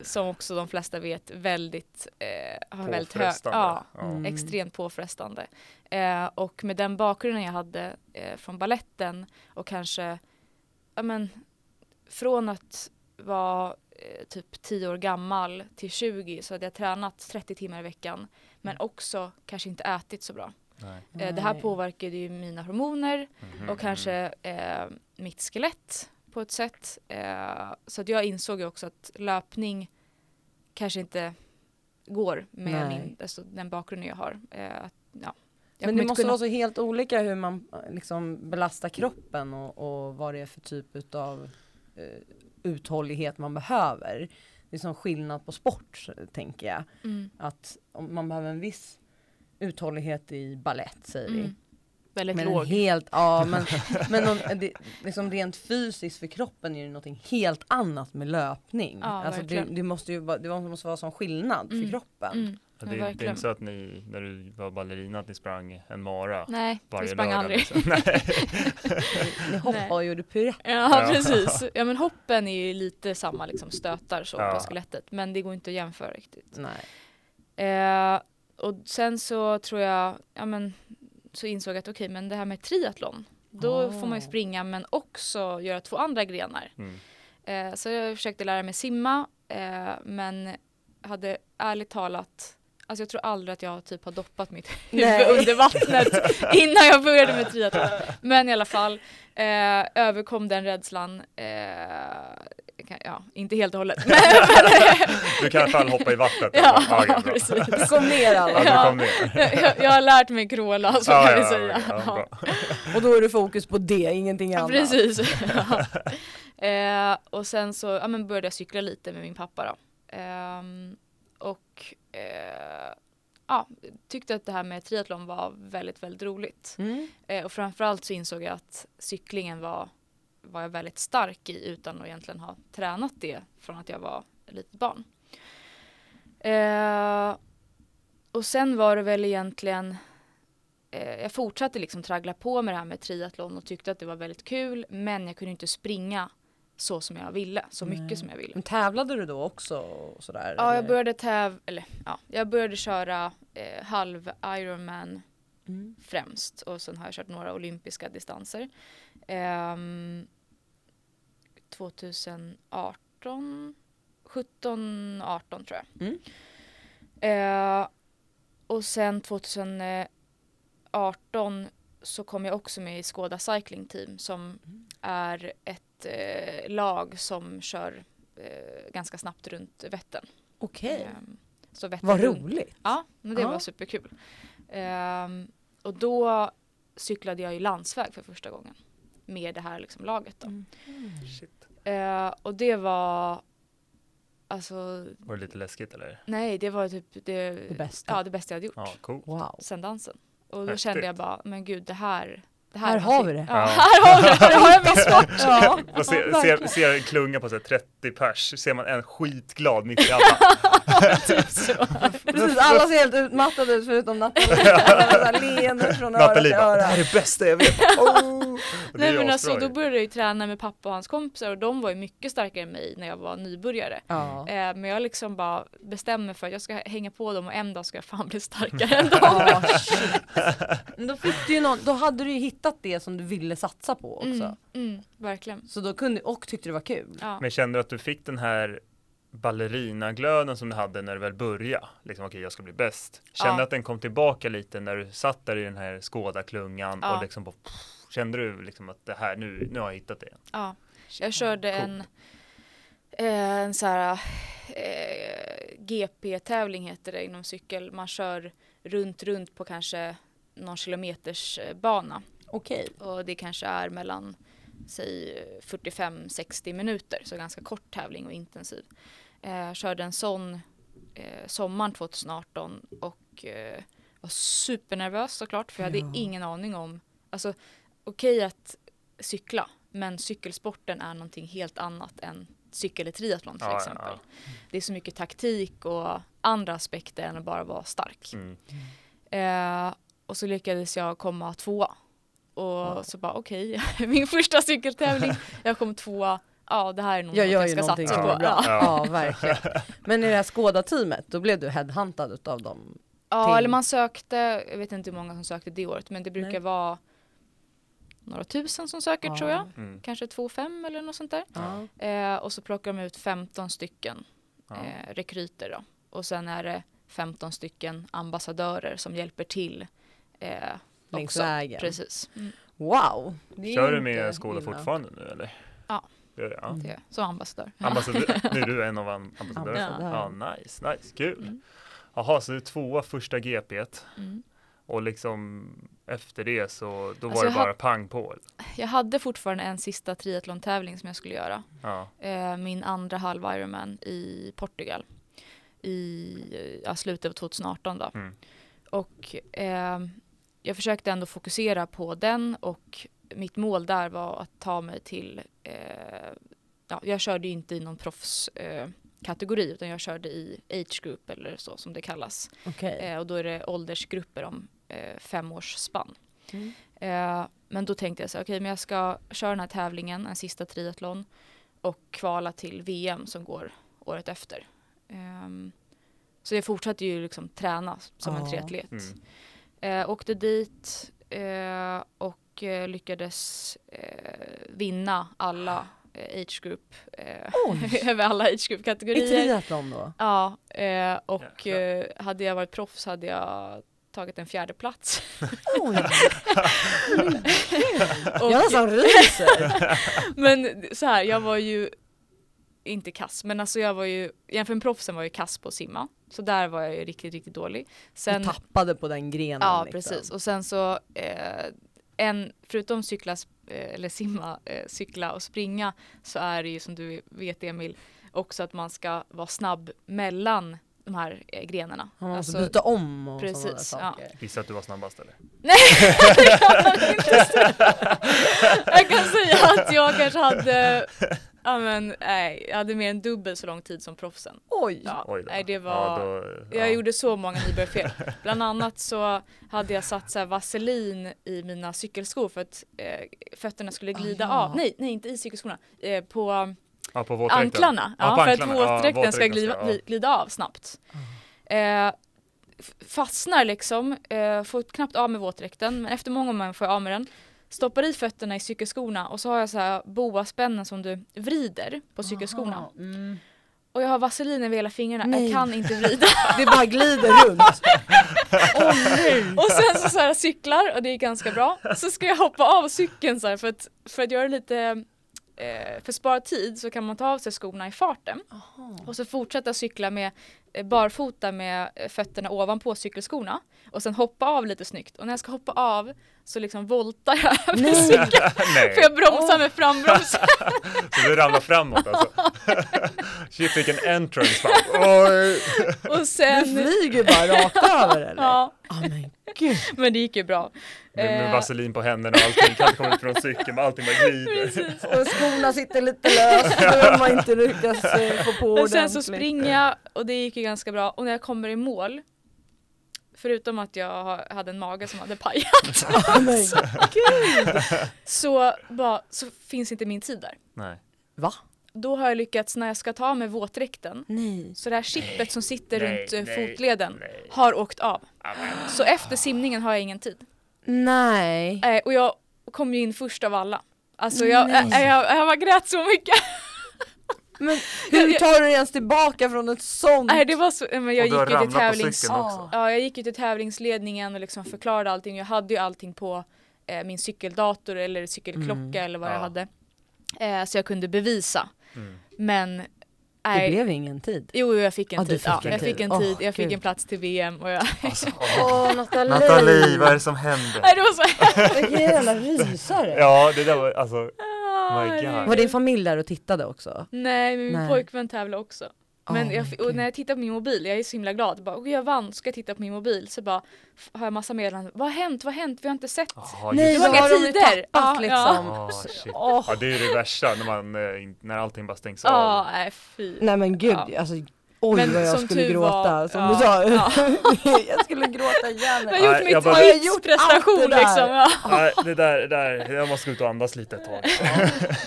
som också de flesta vet väldigt, eh, har väldigt hög, ja. Mm. extremt påfrestande. Eh, och med den bakgrunden jag hade eh, från balletten och kanske, ja men, från att vara eh, typ 10 år gammal till 20 så hade jag tränat 30 timmar i veckan men också kanske inte ätit så bra. Nej. Eh, det här påverkade ju mina hormoner Mhm. och kanske eh, mitt skelett på ett sätt. Eh, så att jag insåg ju också att löpning kanske inte går med Nej. min, alltså, den bakgrunden jag har. Eh, att, ja. Jag Men det måste kunna- vara så helt olika hur man liksom belastar kroppen och, och vad det är för typ av eh, uthållighet man behöver. Det är som skillnad på sport tänker jag. Mm. Att om man behöver en viss uthållighet i ballett säger vi. Väldigt Men en låg. helt, ja men, men om, det, liksom rent fysiskt för kroppen är det någonting helt annat med löpning. Ja, alltså det, det måste ju det måste vara sån skillnad för Mm. kroppen. Mm, Ja, det, det är inte så att ni, när du var ballerina, att ni sprang en mara Nej, varje vi sprang lördag? aldrig. Liksom. Nej. Ni hoppar och gjorde. Ja, Ja. precis. Ja men hoppen är ju lite samma liksom stötar så Ja. på skelettet men det går inte att jämföra riktigt. Nej. Eh, och sen så tror jag, ja men så insåg jag att okej men det här med triathlon då Ah. får man ju springa men också göra två andra grenar. Mm. Eh, så jag försökte lära mig simma eh, men hade ärligt talat Alltså jag tror aldrig att jag typ har doppat mitt huvud under vattnet innan jag började med triathlon. Men i alla fall, eh, överkom den rädslan. Eh, ja, inte helt och hållet. Men, Du kan i alla fall hoppa i vattnet. ja, ja, precis. Du kom ner alla. Ja, du kom ner. Jag, jag, har lärt mig kråla, så Ja, kan ja, vi säga. ja. Och då är det fokus på det, ingenting annat. precis. Ja. Eh, och sen så ja, men började jag cykla lite med min pappa då. Ehm, och eh, ja, tyckte att det här med triathlon var väldigt, väldigt roligt. Mm. Eh, och framförallt så insåg jag att cyklingen var, var jag väldigt stark i utan att egentligen ha tränat det från att jag var ett litet barn. Eh, och sen var det väl egentligen eh, jag fortsatte liksom traggla på med det här med triathlon och tyckte att det var väldigt kul men jag kunde inte springa så som jag ville, så mycket som jag ville. Men tävlade du då också? Sådär, Ja, jag började täv eller ja, jag började köra eh, halv Ironman Mm. främst och sen har jag kört några olympiska distanser. Ehm, 2018, 17, 18 tror jag. Mm. Eh, och sen 2018 så kom jag också med i Skoda Cycling Team som är ett eh, lag som kör eh, ganska snabbt runt Vättern. Okej, Ehm, så Vättern vad runt- roligt. Ja, men det Ja. var superkul. Ehm, och då cyklade jag i landsväg för första gången med det här liksom laget då. Mm. Shit. Eh, och det var alltså Var det lite läskigt eller? nej, det var typ det, Det bästa. Ja, det bästa jag hade gjort Ja, cool. Wow. sen dansen. Och då Häftigt. kände jag bara, men gud, det här det Här är har vi det. Ja, här har vi det. Här har jag min sport. Ja, Man ser, ja, ser, ser en klunga på så här 30 pers, ser man en skitglad mitt i alla. typ så. Precis, alla ser helt utmattade ut förutom Nathalie. Så här Leende från öra till bara, det öra. här är det bästa jag vet. Oh! Det Nej men alltså då började jag ju träna med pappa och hans kompisar och de var ju mycket starkare än mig när jag var nybörjare. Ja. Eh, men jag liksom bara bestämde mig för att jag ska hänga på dem och en dag ska jag fan bli starkare än dem. Ja, då, fick du ju någon, då hade du ju hittat det som du ville satsa på också. Mm, mm, verkligen. Så då kunde, och tyckte det var kul. Ja. Men kände du att du fick den här ballerinaglöden som du hade när du väl började? Liksom okej, jag ska bli bäst. Kände Ja. att den kom tillbaka lite när du satt där i den här Skåda-klungan Ja. och liksom bara, pff, kände du liksom att det här, nu, nu har jag hittat det? Ja. Jag körde Cool. en, eh, en så här eh, GP-tävling heter det inom cykel. Man kör runt, runt på kanske någon kilometers eh, bana. Okej. Och det kanske är mellan säg 45-60 minuter, så ganska kort tävling och intensiv. Eh, jag körde en sån eh, sommaren 2018 och eh, var supernervös såklart för jag hade Ja. ingen aning om, alltså okej att cykla men cykelsporten är någonting helt annat än cykel i triathlon till Ja, ja, exempel. ja. Det är så mycket taktik och andra aspekter än att bara vara stark. Mm. Eh, och så lyckades jag komma tvåa. Och Wow. så bara okej, min första cykeltävling, jag kom tvåa. Ja, det här är nog Jag något jag ska någonting satsa på. bra. Ja. Ja, verkligen. Men i det här Skåda-teamet, då blev du headhuntad utav dem? ja, Till- eller man sökte, jag vet inte hur många som sökte det året, men det brukar Nej. vara några tusen som söker tror jag. Mm. Kanske två, fem eller något sånt där. Ja. Eh, och så plockar de ut 15 stycken Ja. eh, rekryter då. Och sen är det 15 stycken ambassadörer som hjälper till. Eh, Längs också. vägen. Precis. Mm. Wow! Kör du med illa. fortfarande nu eller? Ja. Gör det? Ja. Mm. Det, som ambassadör. Ambassadör, nu är du en av am- ambassadörerna? Ambassadör. Ja, nice, nice, kul. Mm. Jaha, så du är tvåa första GP Mm. och liksom efter det så då Alltså, var det jag bara pang på. Jag hade fortfarande en sista triathlon-tävling som jag skulle göra. Ja, Eh, min andra halv Ironman i Portugal. I ja, slutet av 2018 då. mm. Och eh, jag försökte ändå fokusera på den och mitt mål där var att ta mig till, eh, ja, jag körde inte i någon proffskategori eh, utan jag körde i age group eller så som det kallas. Okej. Eh, och då är det åldersgrupper om eh, fem års spann. Mm. Eh, men då tänkte jag så okej men jag ska köra den här tävlingen, en sista triathlon och kvala till VM som går året efter. Ehm, så jag fortsatte ju liksom träna som en Ja. triatlet. Mm. Eh, åkte dit eh, och eh, lyckades eh, vinna alla eh, age group eh, över alla age group I kategorier. triathlon då? Ja, eh, och eh, hade jag varit proffs hade jag tagit en fjärde plats. Oj, och, jag nästan ryser. men så här, jag var ju inte kass, men alltså jag var ju, jämfört med proffsen var jag kass på att simma. Så där var jag ju riktigt, riktigt dålig. Sen, Du tappade på den grenen. ja, liksom. precis. Och sen så, eh, en, förutom cykla, eh, eller simma, eh, cykla och springa, så är det ju som du vet Emil, också att man ska vara snabb mellan de här eh, grenarna. Man måste Alltså- byta om och Precis, sådana där ja. saker. Gissa att du var snabbast eller? Nej, det kan inte säga. Jag kan säga att jag kanske hade, ja men nej, jag hade mer än dubbelt så lång tid som proffsen. Oj! Ja, Oj nej det Ja, var, då, jag ja. gjorde så många nybörjarfel. Bland annat så hade jag satt så här vaselin i mina cykelskor för att eh, fötterna skulle glida Ah, ja. av. Nej, nej inte i cykelskorna. Eh, på ja, på anklarna. Ja, Ja, på för anklarna. att Ja, våtdräkten ska glida, ja. glida av snabbt. Eh, f- fastnar liksom, eh, får knappt av med våtdräkten men efter många månader får jag av med den. Stoppar i fötterna i cykelskorna och så har jag så här boaspännen som du vrider på cykelskorna. Mm. Och jag har vaselin över hela fingrarna, Nej. jag kan inte vrida. Det bara glider runt. Åh nej! och sen så, så här cyklar och det är ganska bra. Så ska jag hoppa av cykeln så här för att, för att göra det lite eh, för att spara tid så kan man ta av sig skorna i farten. Och så fortsätta cykla med eh, barfota med eh, fötterna ovanpå cykelskorna och sen hoppa av lite snyggt. Och när jag ska hoppa av så liksom voltar jag över cykeln för jag bromsar med frambromsen. så du ramlar framåt alltså? Shit vilken entrance bara. Oj! Och Du sen, flyger bara rakt över eller? ja, Ah, men gud. men det gick ju bra. Med, med Eh. vaselin på händerna och allting, kan inte komma ut från cykeln men allting bara glider. Och skorna sitter lite löst så har inte lyckats eh, få på Men sen så springer jag och det gick ju ganska bra och när jag kommer i mål Förutom att jag ha- hade en mage som hade pajat så, bara, så finns inte min tid där. Nej. Va? Då har jag lyckats när jag ska ta med våtdräkten Nej. så det här chippet som sitter Nej, runt eh, nej, fotleden nej. har åkt av. Amen. Så efter simningen har jag ingen tid. Nej. Eh, och jag kom ju in först av alla. Alltså jag, jag, jag, var grät så mycket. Men hur tar du dig ens tillbaka från ett sånt? Nej, det var så, men jag gick ju till tävlings... Ja, jag gick ju till tävlingsledningen och liksom förklarade allting. Jag hade ju allting på eh, min cykeldator eller cykelklocka Mm. eller vad jag Ja. hade. Eh, så jag kunde bevisa. Mm. Men Det nej. blev ingen tid. Jo, jag fick en du tid. fick ja, en jag tid. fick en tid. jag fick gud. en plats till VM och jag... Alltså, Åh, Nathalie! Nathalie, vad är det som händer? nej, det var så... Vilken jävla rysare! Ja, det där var alltså, Ah, my God. Var din familj där och tittade också? Nej, men min Nej. pojkvän tävlade också. Men Åh, jag, när jag tittar på min mobil, jag är så himla glad, bara, "Åh, jag vann, ska jag titta på min mobil så bara har jag massa meddelanden, vad har hänt, vad har hänt, vi har inte sett. Jaha, Nej, just var det. inga tider. tappat Ja, liksom. Ah, shit. Åh. Ja, det är det värsta när, man, eh, när allting bara stängs Ja, av. nej fy. Nej men gud, Ja. alltså oj Men vad jag som skulle gråta var- som ja, du sa. ja. jag skulle gråta igen. Jag har Nej, gjort mitt jag bara- Jag gjort prestation det där. liksom. Ja. Nej, det där, det där, jag måste ut och andas lite ett tag.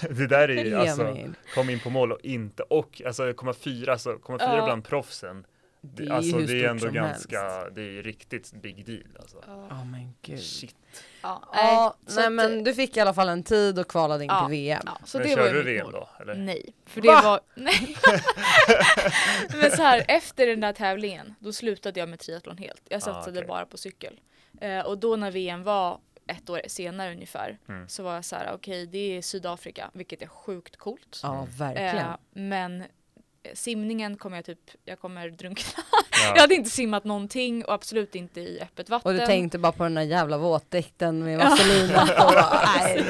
det där är ju alltså, kom in på mål och inte, och alltså komma fyra, så komma fyra Ja. bland proffsen. Det är alltså det är ändå ganska, helst. det är riktigt big deal alltså. Ja men gud. Shit. Ja, Ja, nej att- men du fick i alla fall en tid och kvalade in Ja. till VM. Ja, så Men det var körde du VM då? Eller? Nej, för det Va? var, nej. Men så här, efter den där tävlingen, då slutade jag med triathlon helt. Jag Ah, satsade okej. bara på cykel. Eh, och då när VM var ett år senare ungefär, Mm. så var jag så här, okej det är Sydafrika, vilket är sjukt coolt. Ja verkligen. Eh, men eh, simningen kommer jag typ, jag kommer drunkna. Ja. Jag hade inte simmat någonting och absolut inte i öppet vatten. Och du tänkte bara på den där jävla våtdräkten med Ja. vaselinet och bara, nej.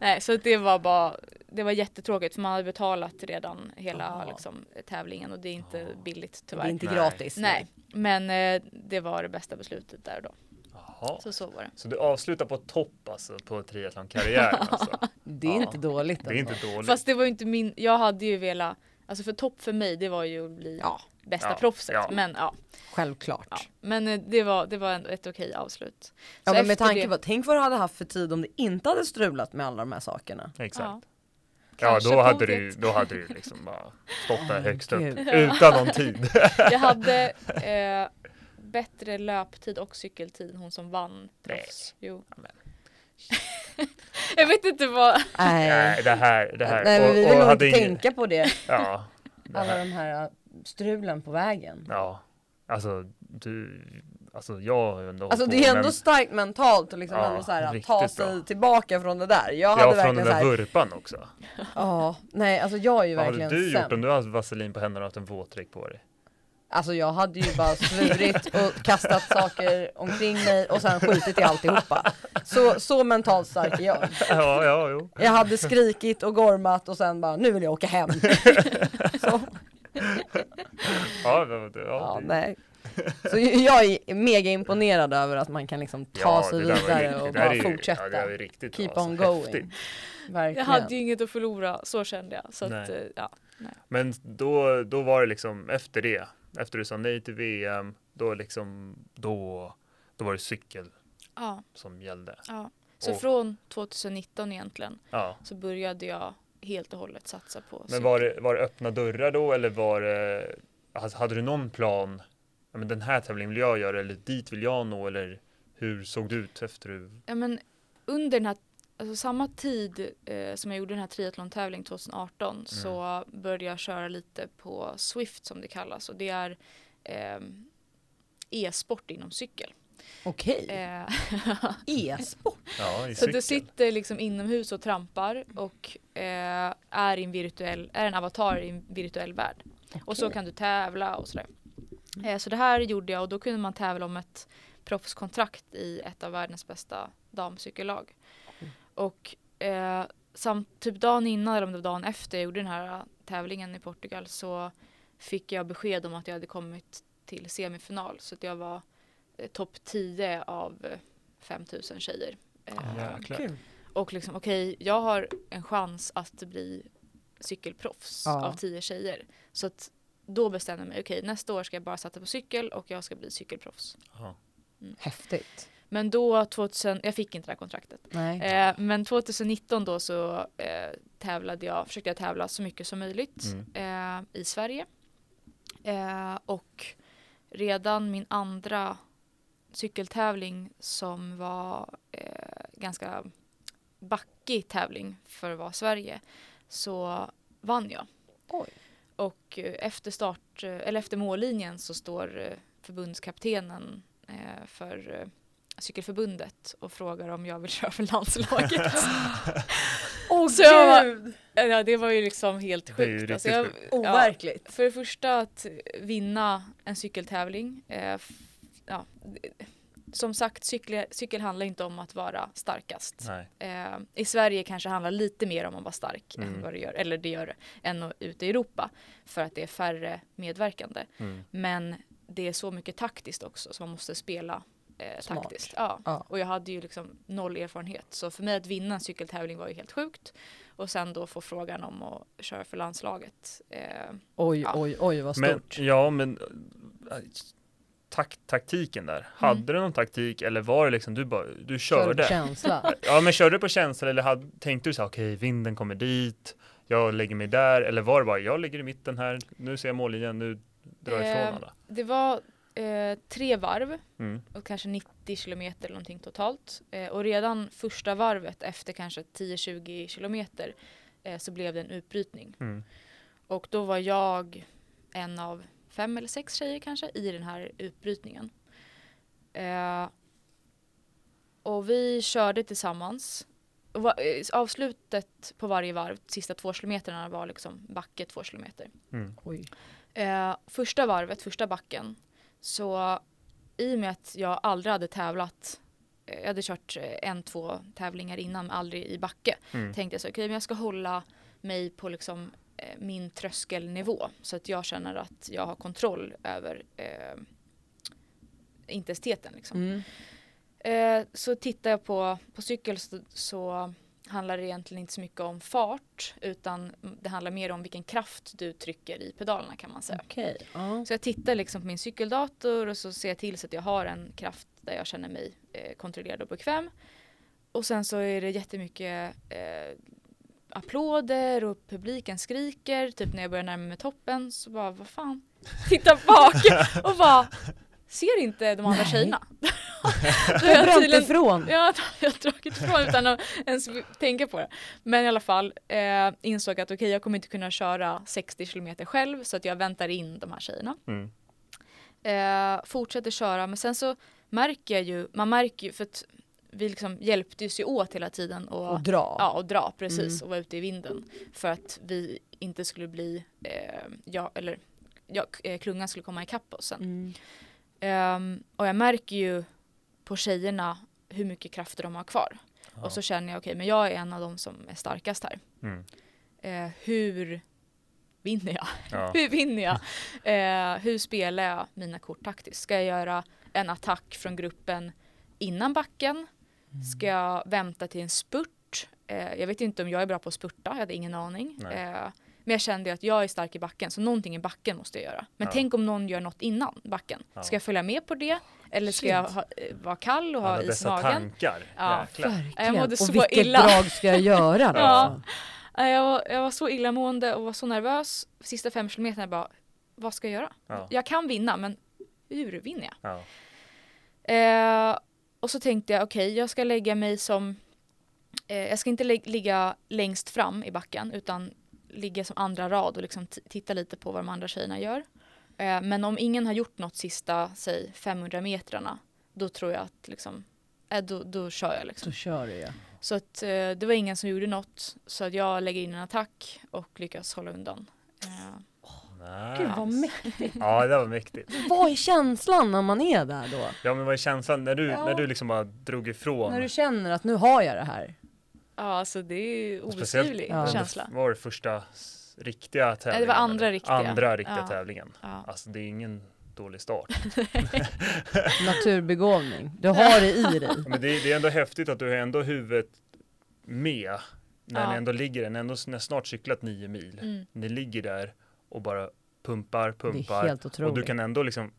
Nej, så det var bara, det var jättetråkigt för man hade betalat redan hela Aha. liksom, tävlingen och det är inte billigt Det tyvärr. blir inte Nej. gratis. Nej, men eh, det var det bästa beslutet där då. Så så var det. Så du avslutar på topp alltså på triathlonkarriären alltså. Det är Ja. inte dåligt. Det är alltså. inte dåligt. Fast det var ju inte min, jag hade ju velat, alltså för topp för mig det var ju att bli Ja, bästa Ja, proffset. ja. Men ja, självklart. ja. Men eh, det var, det var ändå ett okej avslut. Ja, Så men med tanke det- på, tänk vad du hade haft för tid om det inte hade strulat med alla de här sakerna. Exakt. Ja. Ja, då hade, du, då hade du liksom bara stått där högst upp utan någon tid. Jag hade eh, bättre löptid och cykeltid än hon som vann proffs. Jo. Amen. jag vet inte vad, Nej, Nej, det här, det här. Nej men och, vi och vill nog hade inte ingen- tänka på det. Ja. Det Alla de här strulen på vägen. ja. Alltså, du, alltså jag har ändå Alltså det är ändå men- starkt mentalt att liksom Ja, ändå så här, riktigt ta sig bra. tillbaka från det där. Jag Ja, hade från verkligen den där här, vurpan också. ja, nej alltså jag är ju Vad hade verkligen du gjort sämst. om du hade vaselin på händerna och haft en våtdräkt på dig? Alltså jag hade ju bara svurit och kastat saker omkring mig och sen skitit i alltihopa. Så, så mentalt stark är jag. Ja, ja, jo. Jag hade skrikit och gormat och sen bara, nu vill jag åka hem. Så, Ja, det, ja, ja, nej. Så jag är mega imponerad över att man kan liksom ta ja, sig vidare riktigt- och bara är ju- fortsätta. Ja, riktigt Keep bra, on alltså. going. Häftigt. Verkligen. jag hade ju inget att förlora, så kände jag. Så att, Nej. eh, ja. Men då, då var det liksom efter det, efter du sa nej till VM, då liksom, då, då var det cykel Ja, som gällde. ja. Så Och- från 2019 egentligen Ja. så började jag helt och hållet satsa på Men cykel. var det, var det öppna dörrar då eller var det, alltså, hade du någon plan? Ja, men den här tävlingen vill jag göra eller dit vill jag nå eller hur såg det ut efter du? Ja, men under den här, alltså samma tid eh, som jag gjorde den här triathlon-tävlingen 2018 Mm. så började jag köra lite på Swift som det kallas och det är ehm, e-sport inom cykel. Okej, Eh, e-sport. Ja, så du sitter liksom inomhus och trampar och eh, är, en virtuell, är en avatar i en virtuell värld. Och så kan du tävla och sådär. Eh, så det här gjorde jag och då kunde man tävla om ett proffskontrakt i ett av världens bästa damcykellag. Och eh, samt typ dagen innan eller om det var dagen efter jag gjorde den här eh, tävlingen i Portugal så fick jag besked om att jag hade kommit till semifinal. Så att jag var eh, topp 10 av eh, 5000 tjejer. Eh. Kul. och liksom okej, jag har en chans att bli cykelproffs Ja. av 10 tjejer. Så att då bestämde jag mig, okej nästa år ska jag bara satsa på cykel och jag ska bli cykelproffs. Ja. Häftigt. Men då 2000, jag fick inte det här kontraktet. Nej. Eh, men 2019 då så eh, tävlade jag, försökte jag tävla så mycket som möjligt Mm. eh, i Sverige. Eh, och redan min andra cykeltävling som var eh, ganska backig tävling för att vara Sverige så vann jag. Oj. Och eh, efter start, eller efter mållinjen så står eh, förbundskaptenen eh, för eh, cykelförbundet och frågar om jag vill köra för landslaget. Åh Så jag var- gud! ja, det var ju liksom helt sjukt. Alltså jag, sjukt. ja, Overkligt. för det första att vinna en cykeltävling. Eh, ja, som sagt, cykel, cykel handlar inte om att vara starkast. Eh, I Sverige kanske handlar lite mer om att vara stark Mm. än vad det gör, eller det gör det, än ute i Europa. För att det är färre medverkande. Mm. Men det är så mycket taktiskt också så man måste spela eh, Smart. taktiskt. Ja. Ja. Och jag hade ju liksom noll erfarenhet. Så för mig att vinna en cykeltävling var ju helt sjukt. Och sen då få frågan om att köra för landslaget. Eh, Oj, Ja. oj, oj vad Men, stort. ja, men äh, tak, taktiken där. Hade du någon taktik eller var det liksom du bara, du körde? Känsla. Ja, men körde du på känsla eller hade, tänkte du så här, okej, vinden kommer dit, jag lägger mig där, eller var det bara, jag ligger i mitten här, nu ser jag mållinjen, nu drar jag ifrån Eh, alla. det var eh, tre varv Mm. och kanske 90 kilometer eller någonting totalt. Eh, och redan första varvet efter kanske 10-20 kilometer eh, så blev det en utbrytning. Mm. Och då var jag en av fem eller sex tjejer kanske i den här utbrytningen. Eh, och vi körde tillsammans. Eh, Avslutet på varje varv, sista två kilometerna var liksom backe två kilometer. Mm. Oj. Eh, första varvet, första backen, så i och med att jag aldrig hade tävlat, eh, jag hade kört eh, en, två tävlingar innan, aldrig i backe, Mm. tänkte jag så, okej men jag ska hålla mig på liksom eh, min tröskelnivå så att jag känner att jag har kontroll över eh, intensiteten liksom. Mm. Eh, så tittar jag på, på cykel så, så handlar det egentligen inte så mycket om fart utan det handlar mer om vilken kraft du trycker i pedalerna kan man säga. Okej. Ja. Så jag tittar liksom på min cykeldator och så ser jag till så att jag har en kraft där jag känner mig eh, kontrollerad och bekväm. Och sen så är det jättemycket eh, applåder och publiken skriker. Typ när jag börjar närma mig toppen så bara vad fan. Titta bak och bara ser inte de andra Nej. tjejerna. Jag har tydligen- ifrån. Ja, jag har dragit ifrån utan att ens tänka på det. Men i alla fall eh, insåg att okej, jag kommer inte kunna köra 60 kilometer själv så att jag väntar in de här tjejerna. Mm. Eh, fortsätter köra men sen så märker jag ju, man märker ju för att vi liksom hjälptes ju åt hela tiden och, Och dra. ja, och dra precis Mm. och vara ute i vinden för att vi inte skulle bli, eh, ja, eller ja, eh, klungan skulle komma ikapp oss sen. Mm. Ehm, och jag märker ju på tjejerna hur mycket krafter de har kvar. Ja. Och så känner jag, okej, men jag är en av de som är starkast här. Mm. Eh, hur vinner jag? Ja. hur vinner jag? Eh, hur spelar jag mina kort taktiskt? Ska jag göra en attack från gruppen innan backen? Ska jag vänta till en spurt? Eh, jag vet inte om jag är bra på att spurta, jag hade ingen aning. Men jag kände att jag är stark i backen, så någonting i backen måste jag göra. Men Ja. tänk om någon gör något innan backen. Ja. Ska jag följa med på det? Eller ska Shit. jag ha, eh, vara kall och ha Alla is i dessa magen? tankar. Ja. Jäklar. Verkligen. mådde och så vilket illa. drag ska jag göra då? Ja. alltså? Jag var, jag var så illamående och var så nervös. Sista fem kilometerna bara, vad ska jag göra? Ja. Jag kan vinna, men hur vinner jag? Ja. Eh, och så tänkte jag, okej, jag ska lägga mig som... Eh, jag ska inte ligga längst fram i backen, utan ligga som andra rad och liksom titta lite på vad de andra tjejerna gör. Eh, men om ingen har gjort något sista, säg 500 metrarna, då tror jag att liksom, eh, då, då kör jag liksom. Så kör du ja. Så att eh, det var ingen som gjorde något, så att jag lägger in en attack och lyckas hålla undan. Eh, Gud Nice. vad mäktigt. Ja, det var mäktigt. Vad är känslan när man är där då? Ja, men vad är känslan när du, Ja. när du liksom bara drog ifrån? När du känner att nu har jag det här. Ja, alltså det är ju obeskrivlig Ja. känsla. Var det första riktiga tävlingen? det var andra eller? riktiga. Andra riktiga Ja. tävlingen. Ja. Alltså det är ingen dålig start. Naturbegåvning. Du har det i dig. Men det, är- det är ändå häftigt att du har ändå huvudet med när Ja. ni ändå ligger, ni har ändå s- snart cyklat nio mil. Mm. Ni ligger där och bara pumpar, Det är pumpar. helt otroligt. Och du kan ändå liksom,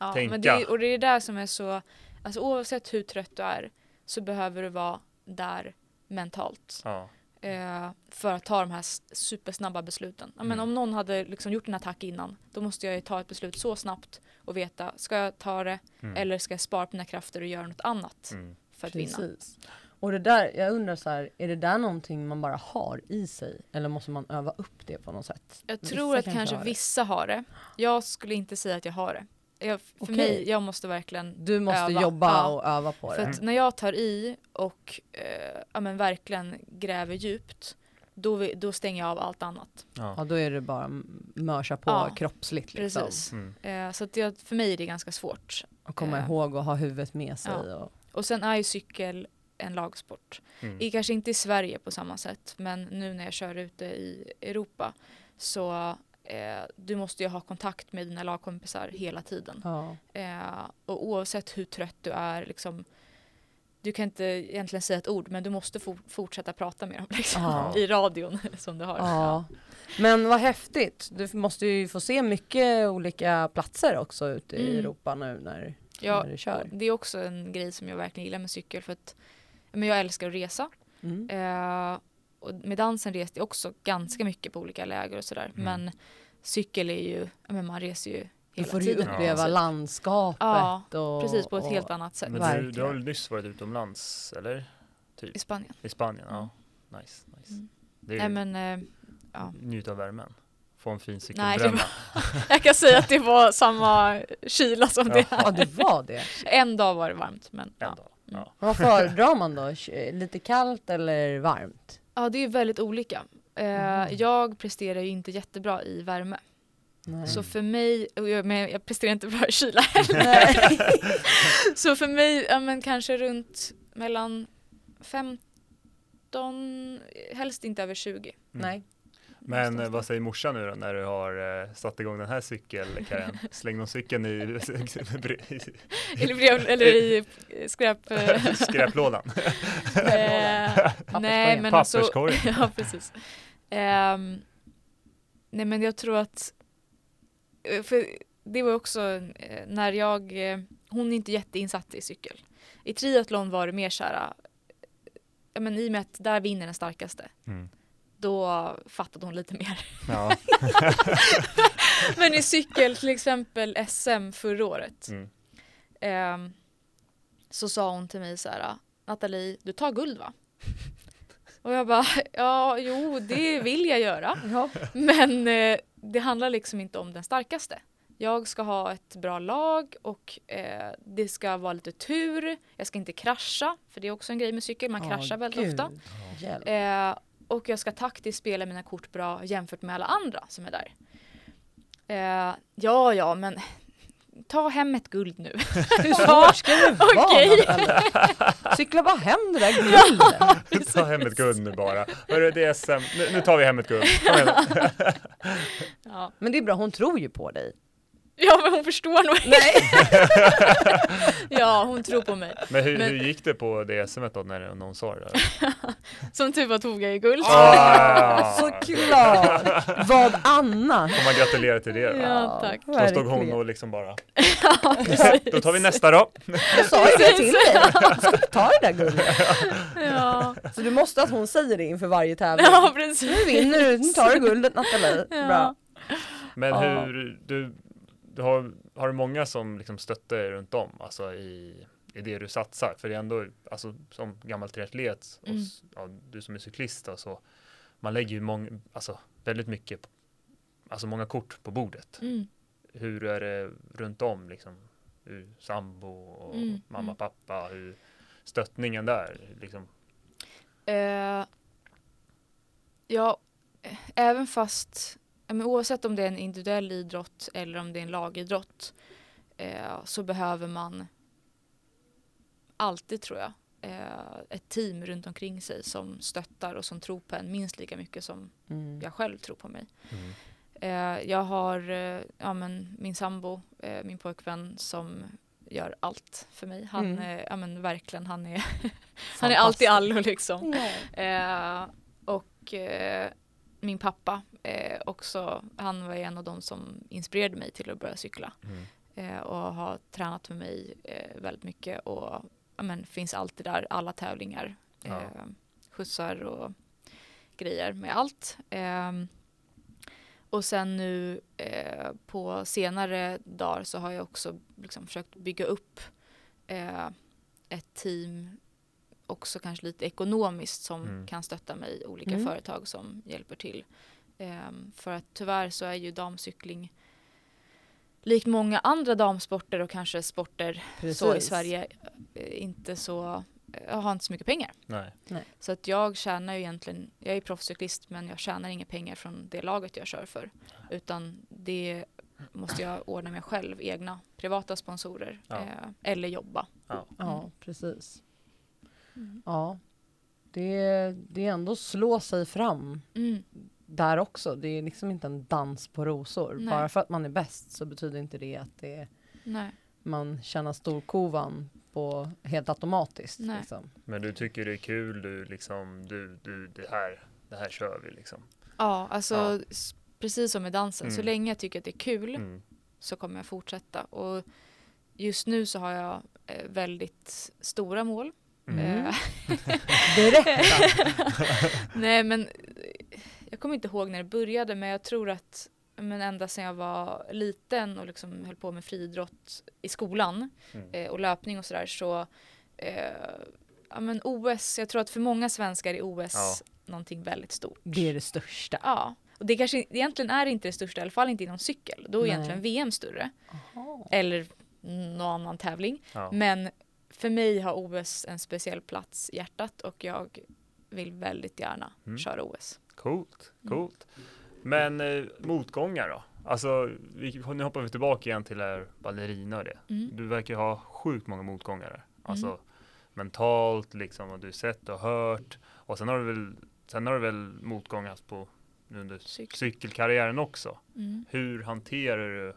Ja, tänka. Men det, är- och det är det där som är så, alltså oavsett hur trött du är så behöver du vara där mentalt. ja. Eh, för att ta de här supersnabba besluten. Men Mm. om någon hade liksom gjort en attack innan, då måste jag ju ta ett beslut så snabbt och veta, ska jag ta det Mm. eller ska jag spara på mina krafter och göra något annat Mm. för att vinna? Precis. Och det där, jag undrar så här, är det där någonting man bara har i sig? Eller måste man öva upp det på något sätt? Jag Vissa tror att kanske kanske vissa har det. Jag skulle inte säga att jag har det. Jag, för Okej. mig, jag måste verkligen Du måste Öva, jobba ja. och öva på För det. att när jag tar i och eh, ja, men verkligen gräver djupt, då, vi- då stänger jag av allt annat. Ja. Ja, då är det bara m- mörsa på Ja, kroppsligt liksom. Precis. Mm. Eh, så att jag, för mig är det ganska svårt. Och komma Eh. ihåg och ha huvudet med sig. Ja. Och, Och sen är ju cykel en lagsport. Mm. I, kanske inte i Sverige på samma sätt, men nu när jag kör ute i Europa så eh, du måste ju ha kontakt med dina lagkompisar hela tiden. ja. Eh, och oavsett hur trött du är, liksom, du kan inte egentligen säga ett ord, men du måste for, fortsätta prata med dem liksom, Ja. i radion som du har. ja. Men vad häftigt. Du måste ju få se mycket olika platser också ute i Mm. Europa nu när, Ja, när du kör. det är också en grej som jag verkligen gillar med cykel för att men jag älskar att resa. Mm. Eh, och med dansen reste jag också ganska mycket på olika läger och sådär. Mm. Men cykel är ju, ja, men man reser ju hela får du ju tiden. uppleva Ja. landskapet. Ja, och, Precis, på ett och, helt annat sätt. Men du, du har väl nyss varit utomlands, eller? Typ. I Spanien. I Spanien? Ja. Nice, nice. Mm. Det är Nej men, eh, ja. Njut av värmen. Få en fin cykelbränna. jag kan säga att det var samma kyla som det Ja, är. det var det. En dag var det varmt, men En ja. dag. Ja. Vad föredrar man då? Lite kallt eller varmt? Ja, det är väldigt olika. Eh, Mm. Jag presterar ju inte jättebra i värme. Nej. Så för mig, men jag presterar inte bra i kyla Nej. Så för mig, ja men kanske runt mellan 15, helst inte över 20. Nej. Men eh, vad säger morsan nu då när du har eh, satt igång den här cykelkarriären? Släng någon cykeln i, Eller, brev, eller i eh, skräp... skräplådan, eh, nej men alltså, ja precis. Ehm, nej men jag tror att, för det var också när jag, hon är inte jätteinsatt i cykel. I triathlon var det mer såhär, ja men i och med att där vinner den starkaste, Mm. Då fattade hon lite mer. Ja. men i cykel, till exempel SM förra året, Mm. ehm, så sa hon till mig så här, Nathalie, du tar guld va? Och jag bara, ja, jo, det vill jag göra. Ja. Men eh, det handlar liksom inte om den starkaste. Jag ska ha ett bra lag och eh, det ska vara lite tur. Jag ska inte krascha, för det är också en grej med cykel, man kraschar Åh, väldigt gud. ofta. Hjälp. Eh, och jag ska taktiskt spela mina kort bra jämfört med alla andra som är där. Eh, ja, ja, men ta hem ett guld nu. Var ska du vara Okej. Nathalie? Cykla bara hem det där guldet. Ta hem ett guld nu bara. Hörru, det är SM. Nu, nu tar vi hem ett guld. Ja. Men det är bra, hon tror ju på dig. ja, men hon förstår nog. Nej. ja, hon tror på mig. Men hur, Men- hur gick det på det SMet då när någon sa det? Där? Som tur var tog jag ju guld. Ah! Såklart! Vad annars? Får man gratulera till det då? Ja, tack. Då stod hon verkligen. och liksom bara, Ja, då tar vi nästa då. Jag sa ju det till dig. Ska du ta det där guldet? Ja, Så du måste att hon säger det inför varje tävling. ja precis. Nu vinner du, nu tar du guldet Nathalie. Ja. Bra. Men hur, du, du har, har du många som liksom stöttar dig runt om, alltså i, i det du satsar? För det är ändå, alltså som gammal triatlet, och, Mm. ja, du som är cyklist, alltså, man lägger ju många, alltså väldigt mycket, alltså många kort på bordet. Mm. Hur är det runt om liksom? Hur sambo och Mm, mamma, mm. pappa, hur stöttningen där liksom? Eh, ja, eh, även fast, men oavsett om det är en individuell idrott eller om det är en lagidrott eh, så behöver man alltid tror jag eh, ett team runt omkring sig som stöttar och som tror på en minst lika mycket som Mm. jag själv tror på mig. Mm. Eh, jag har eh, ja, men min sambo, eh, min pojkvän som gör allt för mig. Han Mm. är, ja men verkligen, han är, han är allt i allo liksom. Eh, och eh, min pappa eh, också, han var en av de som inspirerade mig till att börja cykla. Mm. Eh, och har tränat med mig eh, väldigt mycket och men, finns alltid där, alla tävlingar. Ja. Eh, skjutsar och grejer med allt. Ehm, och sen nu eh, på senare dagar så har jag också liksom försökt bygga upp eh, ett team också kanske lite ekonomiskt som Mm. kan stötta mig, olika Mm. företag som hjälper till. Ehm, för att tyvärr så är ju damcykling likt många andra damsporter och kanske sporter så i Precis. Sverige eh, inte så, jag har inte så mycket pengar. Nej. Så att jag tjänar ju egentligen, jag är proffscyklist men jag tjänar inga pengar från det laget jag kör för. Utan det måste jag ordna med själv, egna privata sponsorer Ja. eh, eller jobba. Ja. Ja, precis. Mm. Ja. Det, det är ändå slå sig fram Mm. där också. Det är liksom inte en dans på rosor. Nej. Bara för att man är bäst så betyder inte det att det Nej. man tjänar storkovan på helt automatiskt. Liksom. Men du tycker det är kul, du liksom, du, du, det här, det här kör vi liksom. Ja, alltså Ja. precis som med dansen, så Mm. länge jag tycker att det är kul Mm. så kommer jag fortsätta. Och just nu så har jag eh, väldigt stora mål. Mm. Eh, Berätta! Nej men jag kommer inte ihåg när det började men jag tror att men ända sedan jag var liten och liksom höll på med friidrott i skolan Mm. eh, och löpning och sådär så eh, ja men OS, jag tror att för många svenskar är OS Ja. någonting väldigt stort. Det är det största. Ja, och det kanske egentligen är inte det största, i alla fall inte inom cykel. Då är Nej. egentligen VM större. Aha. Eller någon annan tävling. Ja. Men för mig har OS en speciell plats i hjärtat och jag vill väldigt gärna Mm. köra OS. Coolt, Mm. coolt. Men eh, motgångar då? Alltså, vi, nu hoppar vi tillbaka igen till här ballerina och det. Mm. Du verkar ha sjukt många motgångar. där. Alltså Mm. mentalt liksom, och du sett och hört. Och sen har du väl, sen har du väl motgångar på under Cykel. cykelkarriären också. Mm. Hur hanterar du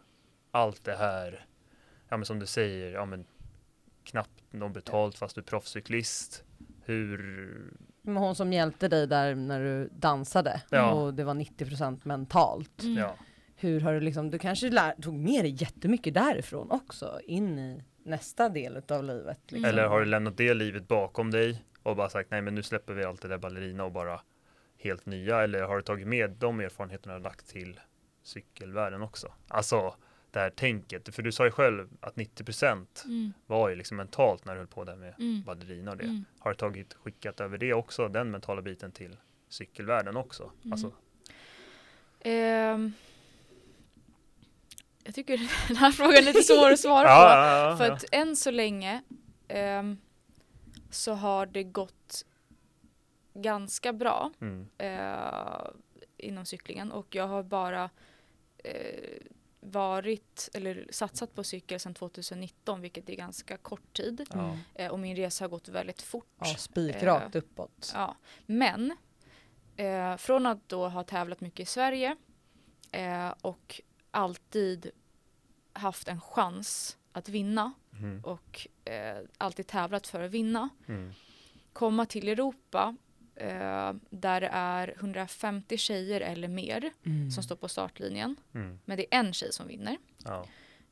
allt det här? Ja men som du säger, ja men knappt någon betalt fast du är proffscyklist. Hur, Men hon som hjälpte dig där när du dansade Ja. och det var 90% mentalt. Mm. ja, Hur har du liksom, du kanske lär, tog med dig jättemycket därifrån också in i nästa del av livet. Liksom. Mm. eller har du lämnat det livet bakom dig och bara sagt nej men nu släpper vi allt det där ballerina och bara helt nya eller har du tagit med de erfarenheterna och lagt till cykelvärlden också? Alltså det här tänket, för du sa ju själv att 90% Mm. var ju liksom mentalt när du höll på där med Mm. ballerina och det. Mm. Har du tagit, skickat över det också, den mentala biten till cykelvärlden också? Mm. Alltså, Ehm, jag tycker den här frågan är lite svår att svara på. ja, ja, ja, För att än så länge ehm, så har det gått ganska bra Mm. eh, inom cyklingen och jag har bara eh, varit eller satsat på cykel sedan 2019 vilket är ganska kort tid. Mm. eh, och min resa har gått väldigt fort. Ja, spikrakt Eh, uppåt. Ja, men eh, från att då ha tävlat mycket i Sverige eh, och alltid haft en chans att vinna Mm. och eh, alltid tävlat för att vinna. Mm. Komma till Europa eh, där det är 150 tjejer eller mer Mm. som står på startlinjen. Mm. Men det är en tjej som vinner. Ja.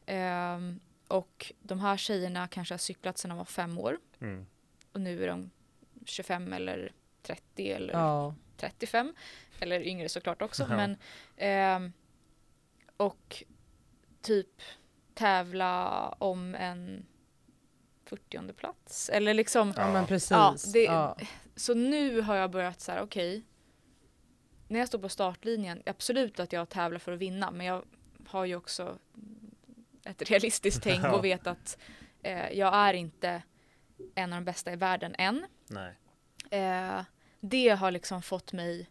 Ehm, och de här tjejerna kanske har cyklat sedan de var fem år Mm. och nu är de 25 eller 30 eller Ja. 35 eller yngre såklart också Ja. men ehm, och typ tävla om en 40 plats eller liksom ja, men precis. Ja, det- Ja. så nu har jag börjat så här okej när jag står på startlinjen absolut att jag tävlar för att vinna men jag har ju också ett realistiskt tänk och vet att eh, jag är inte en av de bästa i världen än Nej. Eh, det har liksom fått mig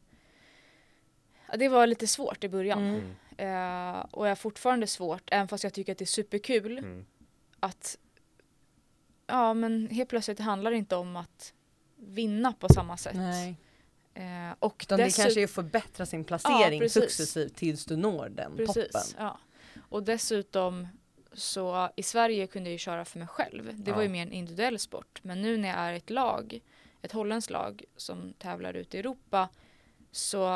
Det var lite svårt i början. Mm. Mm. Eh, och jag har fortfarande svårt, även fast jag tycker att det är superkul, Mm. att ja men helt plötsligt handlar det inte om att vinna på samma sätt. Nej. Eh, och Utan det kanske är att förbättra sin placering precis. successivt tills du når den Precis, toppen. ja. Och dessutom så i Sverige kunde jag ju köra för mig själv. Det var ju Ja. mer en individuell sport. Men nu när jag är ett lag, ett holländskt lag som tävlar ute i Europa så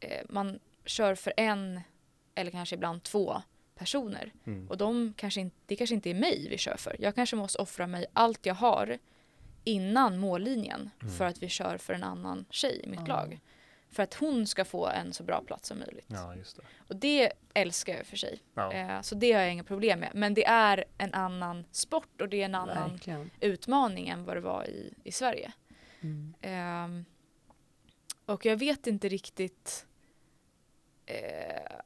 eh, man kör för en eller kanske ibland två personer. Mm. Och de kanske inte, det kanske inte är mig vi kör för. Jag kanske måste offra mig allt jag har innan mållinjen Mm. för att vi kör för en annan tjej i mitt Ja. lag. För att hon ska få en så bra plats som möjligt. Ja, just det. Och det älskar jag för sig. Ja. Eh, så det har jag inga problem med. Men det är en annan sport och det är en annan Verkligen. utmaning än vad det var i, i Sverige. Mm. Ehm, och jag vet inte riktigt eh,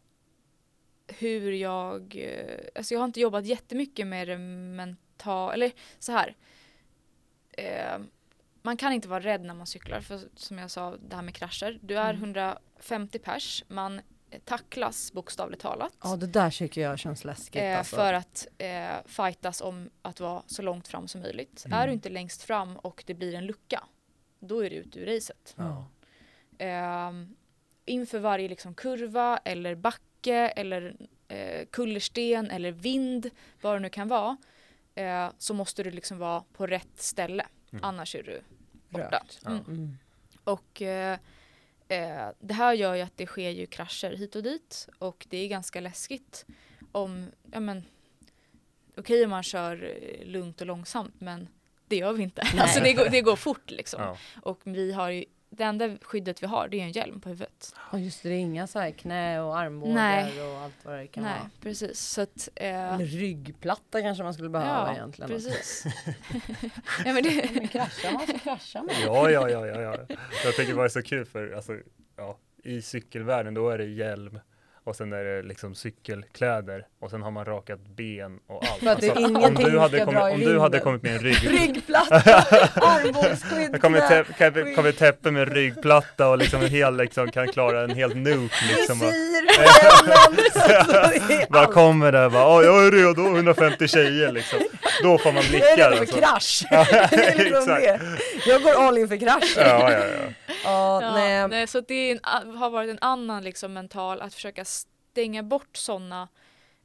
hur jag... Eh, alltså jag har inte jobbat jättemycket med det mentala... Eller så här. Eh, man kan inte vara rädd när man cyklar. För som jag sa, det här med krascher. Du är Mm. 150 pers. Man eh, tacklas bokstavligt talat. Ja det där tycker jag känns läskigt Eh, alltså. För att eh, fightas om att vara så långt fram som möjligt. Mm. Är du inte längst fram och det blir en lucka, då är du ute ur racet. Ja. Ehm, inför varje liksom, kurva eller backe eller eh, kullersten eller vind, vad det nu kan vara, eh, så måste du liksom vara på rätt ställe. Mm. Annars är du borta. Mm. Mm. Och eh, eh, det här gör ju att det sker ju krascher hit och dit och det är ganska läskigt om, ja men okej om man kör eh, lugnt och långsamt men det gör vi inte. Nej. Alltså det går, det går fort liksom. Ja. Och vi har ju, det enda skyddet vi har det är en hjälm på huvudet. Ja just det, det är inga så här knä och armbågar Nej. och allt vad det kan Nej, vara. precis. Så att, eh, Eller ryggplatta kanske man skulle behöva ja, egentligen. precis. ja, men det, Men kraschar man så kraschar man. Ja, ja, ja, ja, ja. Jag tycker bara det är så kul för alltså, ja, i cykelvärlden då är det hjälm och sen är det liksom cykelkläder och sen har man rakat ben och allt. Alltså, om du hade kommit, om du hade kommit med en rygg Ryggplatta, armbågsskydd, Jag kommer, te- kommer täppe med ryggplatta och liksom en hel, liksom, kan klara en hel nuke liksom. Är bara kommer där bara, "Ja, jag är redo, 150 tjejer liksom. Då får man Jag är blickar redo för alltså. krasch. Jag går all in för krasch. Ja, ja, ja. Ja, Ja, nej. nej, så det är en, har varit en annan liksom mental att försöka stänga bort sådana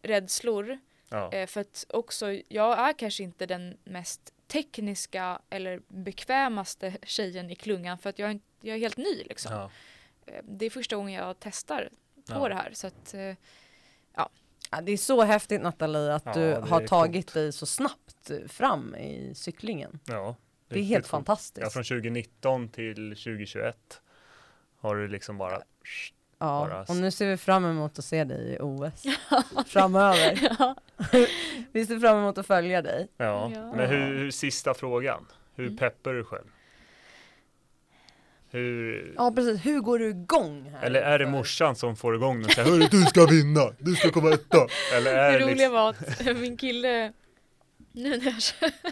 rädslor. ja. Eh, för att också, jag är kanske inte den mest tekniska eller bekvämaste tjejen i klungan för att jag är, inte- jag är helt ny liksom. ja. Eh, Det är första gången jag testar på Ja. det här så att eh, Ja, det är så häftigt Nathalie att Ja, du det har är tagit coolt. dig så snabbt i cyklingen. ja. Det är riktigt helt fantastiskt. Ja, från 2019 till 2021 har du liksom bara Ja, bara- och nu ser vi fram emot att se dig i OS framöver. ja. Vi ser fram emot att följa dig. Ja, Ja. men hur, hur, sista frågan. Hur Mm. peppar du själv? Hur, Ja precis, hur går du igång här? eller är det morsan som får igång den och säger Hörru, du ska vinna, du ska komma etta. Eller är Det det roliga liksom, var att min kille nu när jag kö-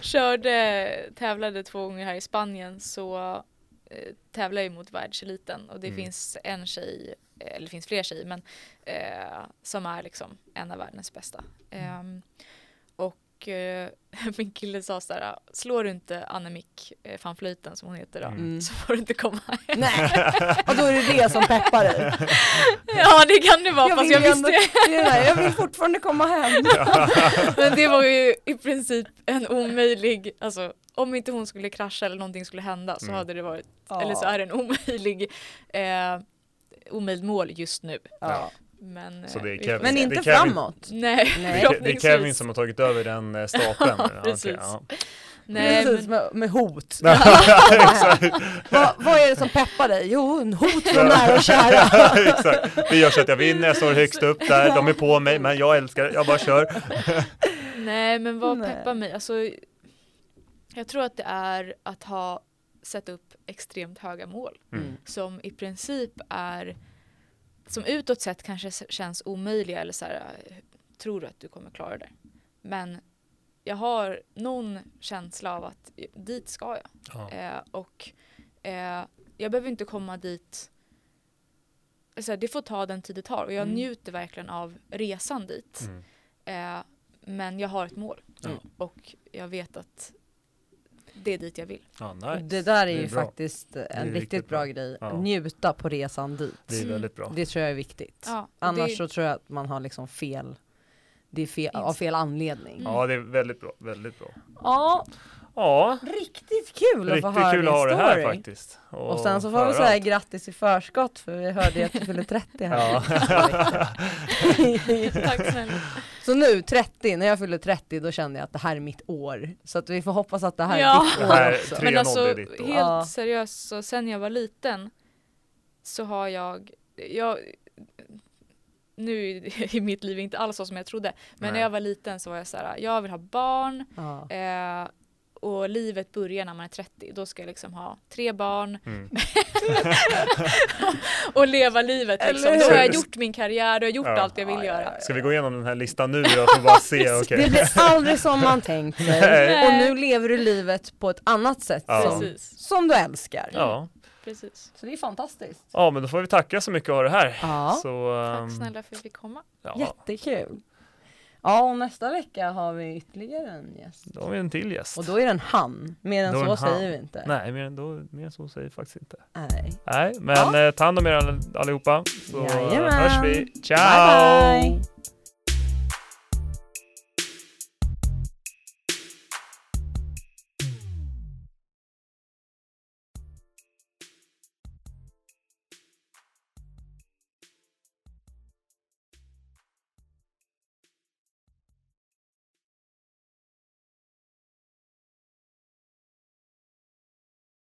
körde, tävlade två gånger här i Spanien så tävlar jag mot världseliten och det Mm. finns en tjej, eh, eller det finns fler tjejer men eh, som är liksom en av världens bästa. Ehm, och eh, min kille sa så här, slår du inte Annemiek eh, van Vleuten som hon heter då, Mm. Mm. så får du inte komma hem. Nej, och då är det det som peppar dig. ja det kan det vara Jag fast jag ju ändå- visste Det är det där, jag vill fortfarande komma hem. Men det var ju i princip en omöjlig, alltså om inte hon skulle krascha eller någonting skulle hända så Mm. hade det varit, eller så är det en omöjlig, eh, omöjligt mål just nu. Ja. Men, Så eh, det är vi Kevin. Men inte Det är Kevin. framåt. Nej, Nej. det, är, det är förhoppningsvis. Kevin som har tagit över den eh, stapeln. Ja, Precis. ja. Nej, Precis, men, med, med hot. Vad, vad är det som peppar dig? Jo, en hot från nära och kära. Exakt. Det gör så att jag vinner, jag står högst upp där, de är på mig, men jag älskar det, jag bara kör. nej men vad Nej. peppar mig? Alltså, jag tror att det är att ha sett upp extremt höga mål. Mm. som i princip är som utåt sett kanske känns omöjliga eller så här, tror du att du kommer klara det? Men jag har någon känsla av att dit ska jag. Ja. Eh, och eh, jag behöver inte komma dit så här, det får ta den tid det tar och jag Mm. njuter verkligen av resan dit. Mm. Eh, men jag har ett mål Ja. och jag vet att det är dit jag vill. Ja, nice. Det där är Det är ju bra. faktiskt en riktigt, riktigt bra, bra. grej. Ja. Njuta på resan dit. Det är väldigt bra. Det tror jag är viktigt. Ja, och Annars det, så tror jag att man har liksom fel. Det är fel, av fel anledning. Mm. Ja, det är väldigt bra, väldigt bra. Ja, Ja, riktigt kul att få riktigt höra kul din att ha det här story. faktiskt. Och sen så får vi säga grattis i förskott för vi hörde ju att du fyller 30 här. Ja. tack snälla. Så nu 30, när jag fyller 30 då kände jag att det här är mitt år. Så att vi får hoppas att det här Ja. är ditt Det år här- också. Men 3-0 alltså är ditt år. helt Ja. seriöst så sen jag var liten så har jag, jag nu i mitt liv är inte alls så som jag trodde men när Nej. jag var liten så var jag så här, jag vill ha barn Ja. eh, och livet börjar när man är 30 då ska jag liksom ha tre barn Mm. och leva livet liksom. Då har jag gjort min karriär, då har jag gjort Ja. allt jag vill Ja, göra. ja, Ska vi gå igenom den här listan nu då bara se? Okej. Det blir aldrig som man tänkt sig. Och nu lever du livet på ett annat sätt Ja. som, som du älskar. Ja. precis. Så det är fantastiskt. ja, men då får vi tacka så mycket av det här. Ja, Så, Tack ehm, snälla för att jag fick komma. ja, jättekul. Ja, och nästa vecka har vi ytterligare en gäst. då har vi en till gäst. Och då är det en han. Mer än Då så säger vi inte. Nej, mer än, då, mer än så säger vi faktiskt inte. Nej. Nej, men Ja. eh, ta hand om er all- allihopa. Så Jajamän. hörs vi. Ciao! Bye bye!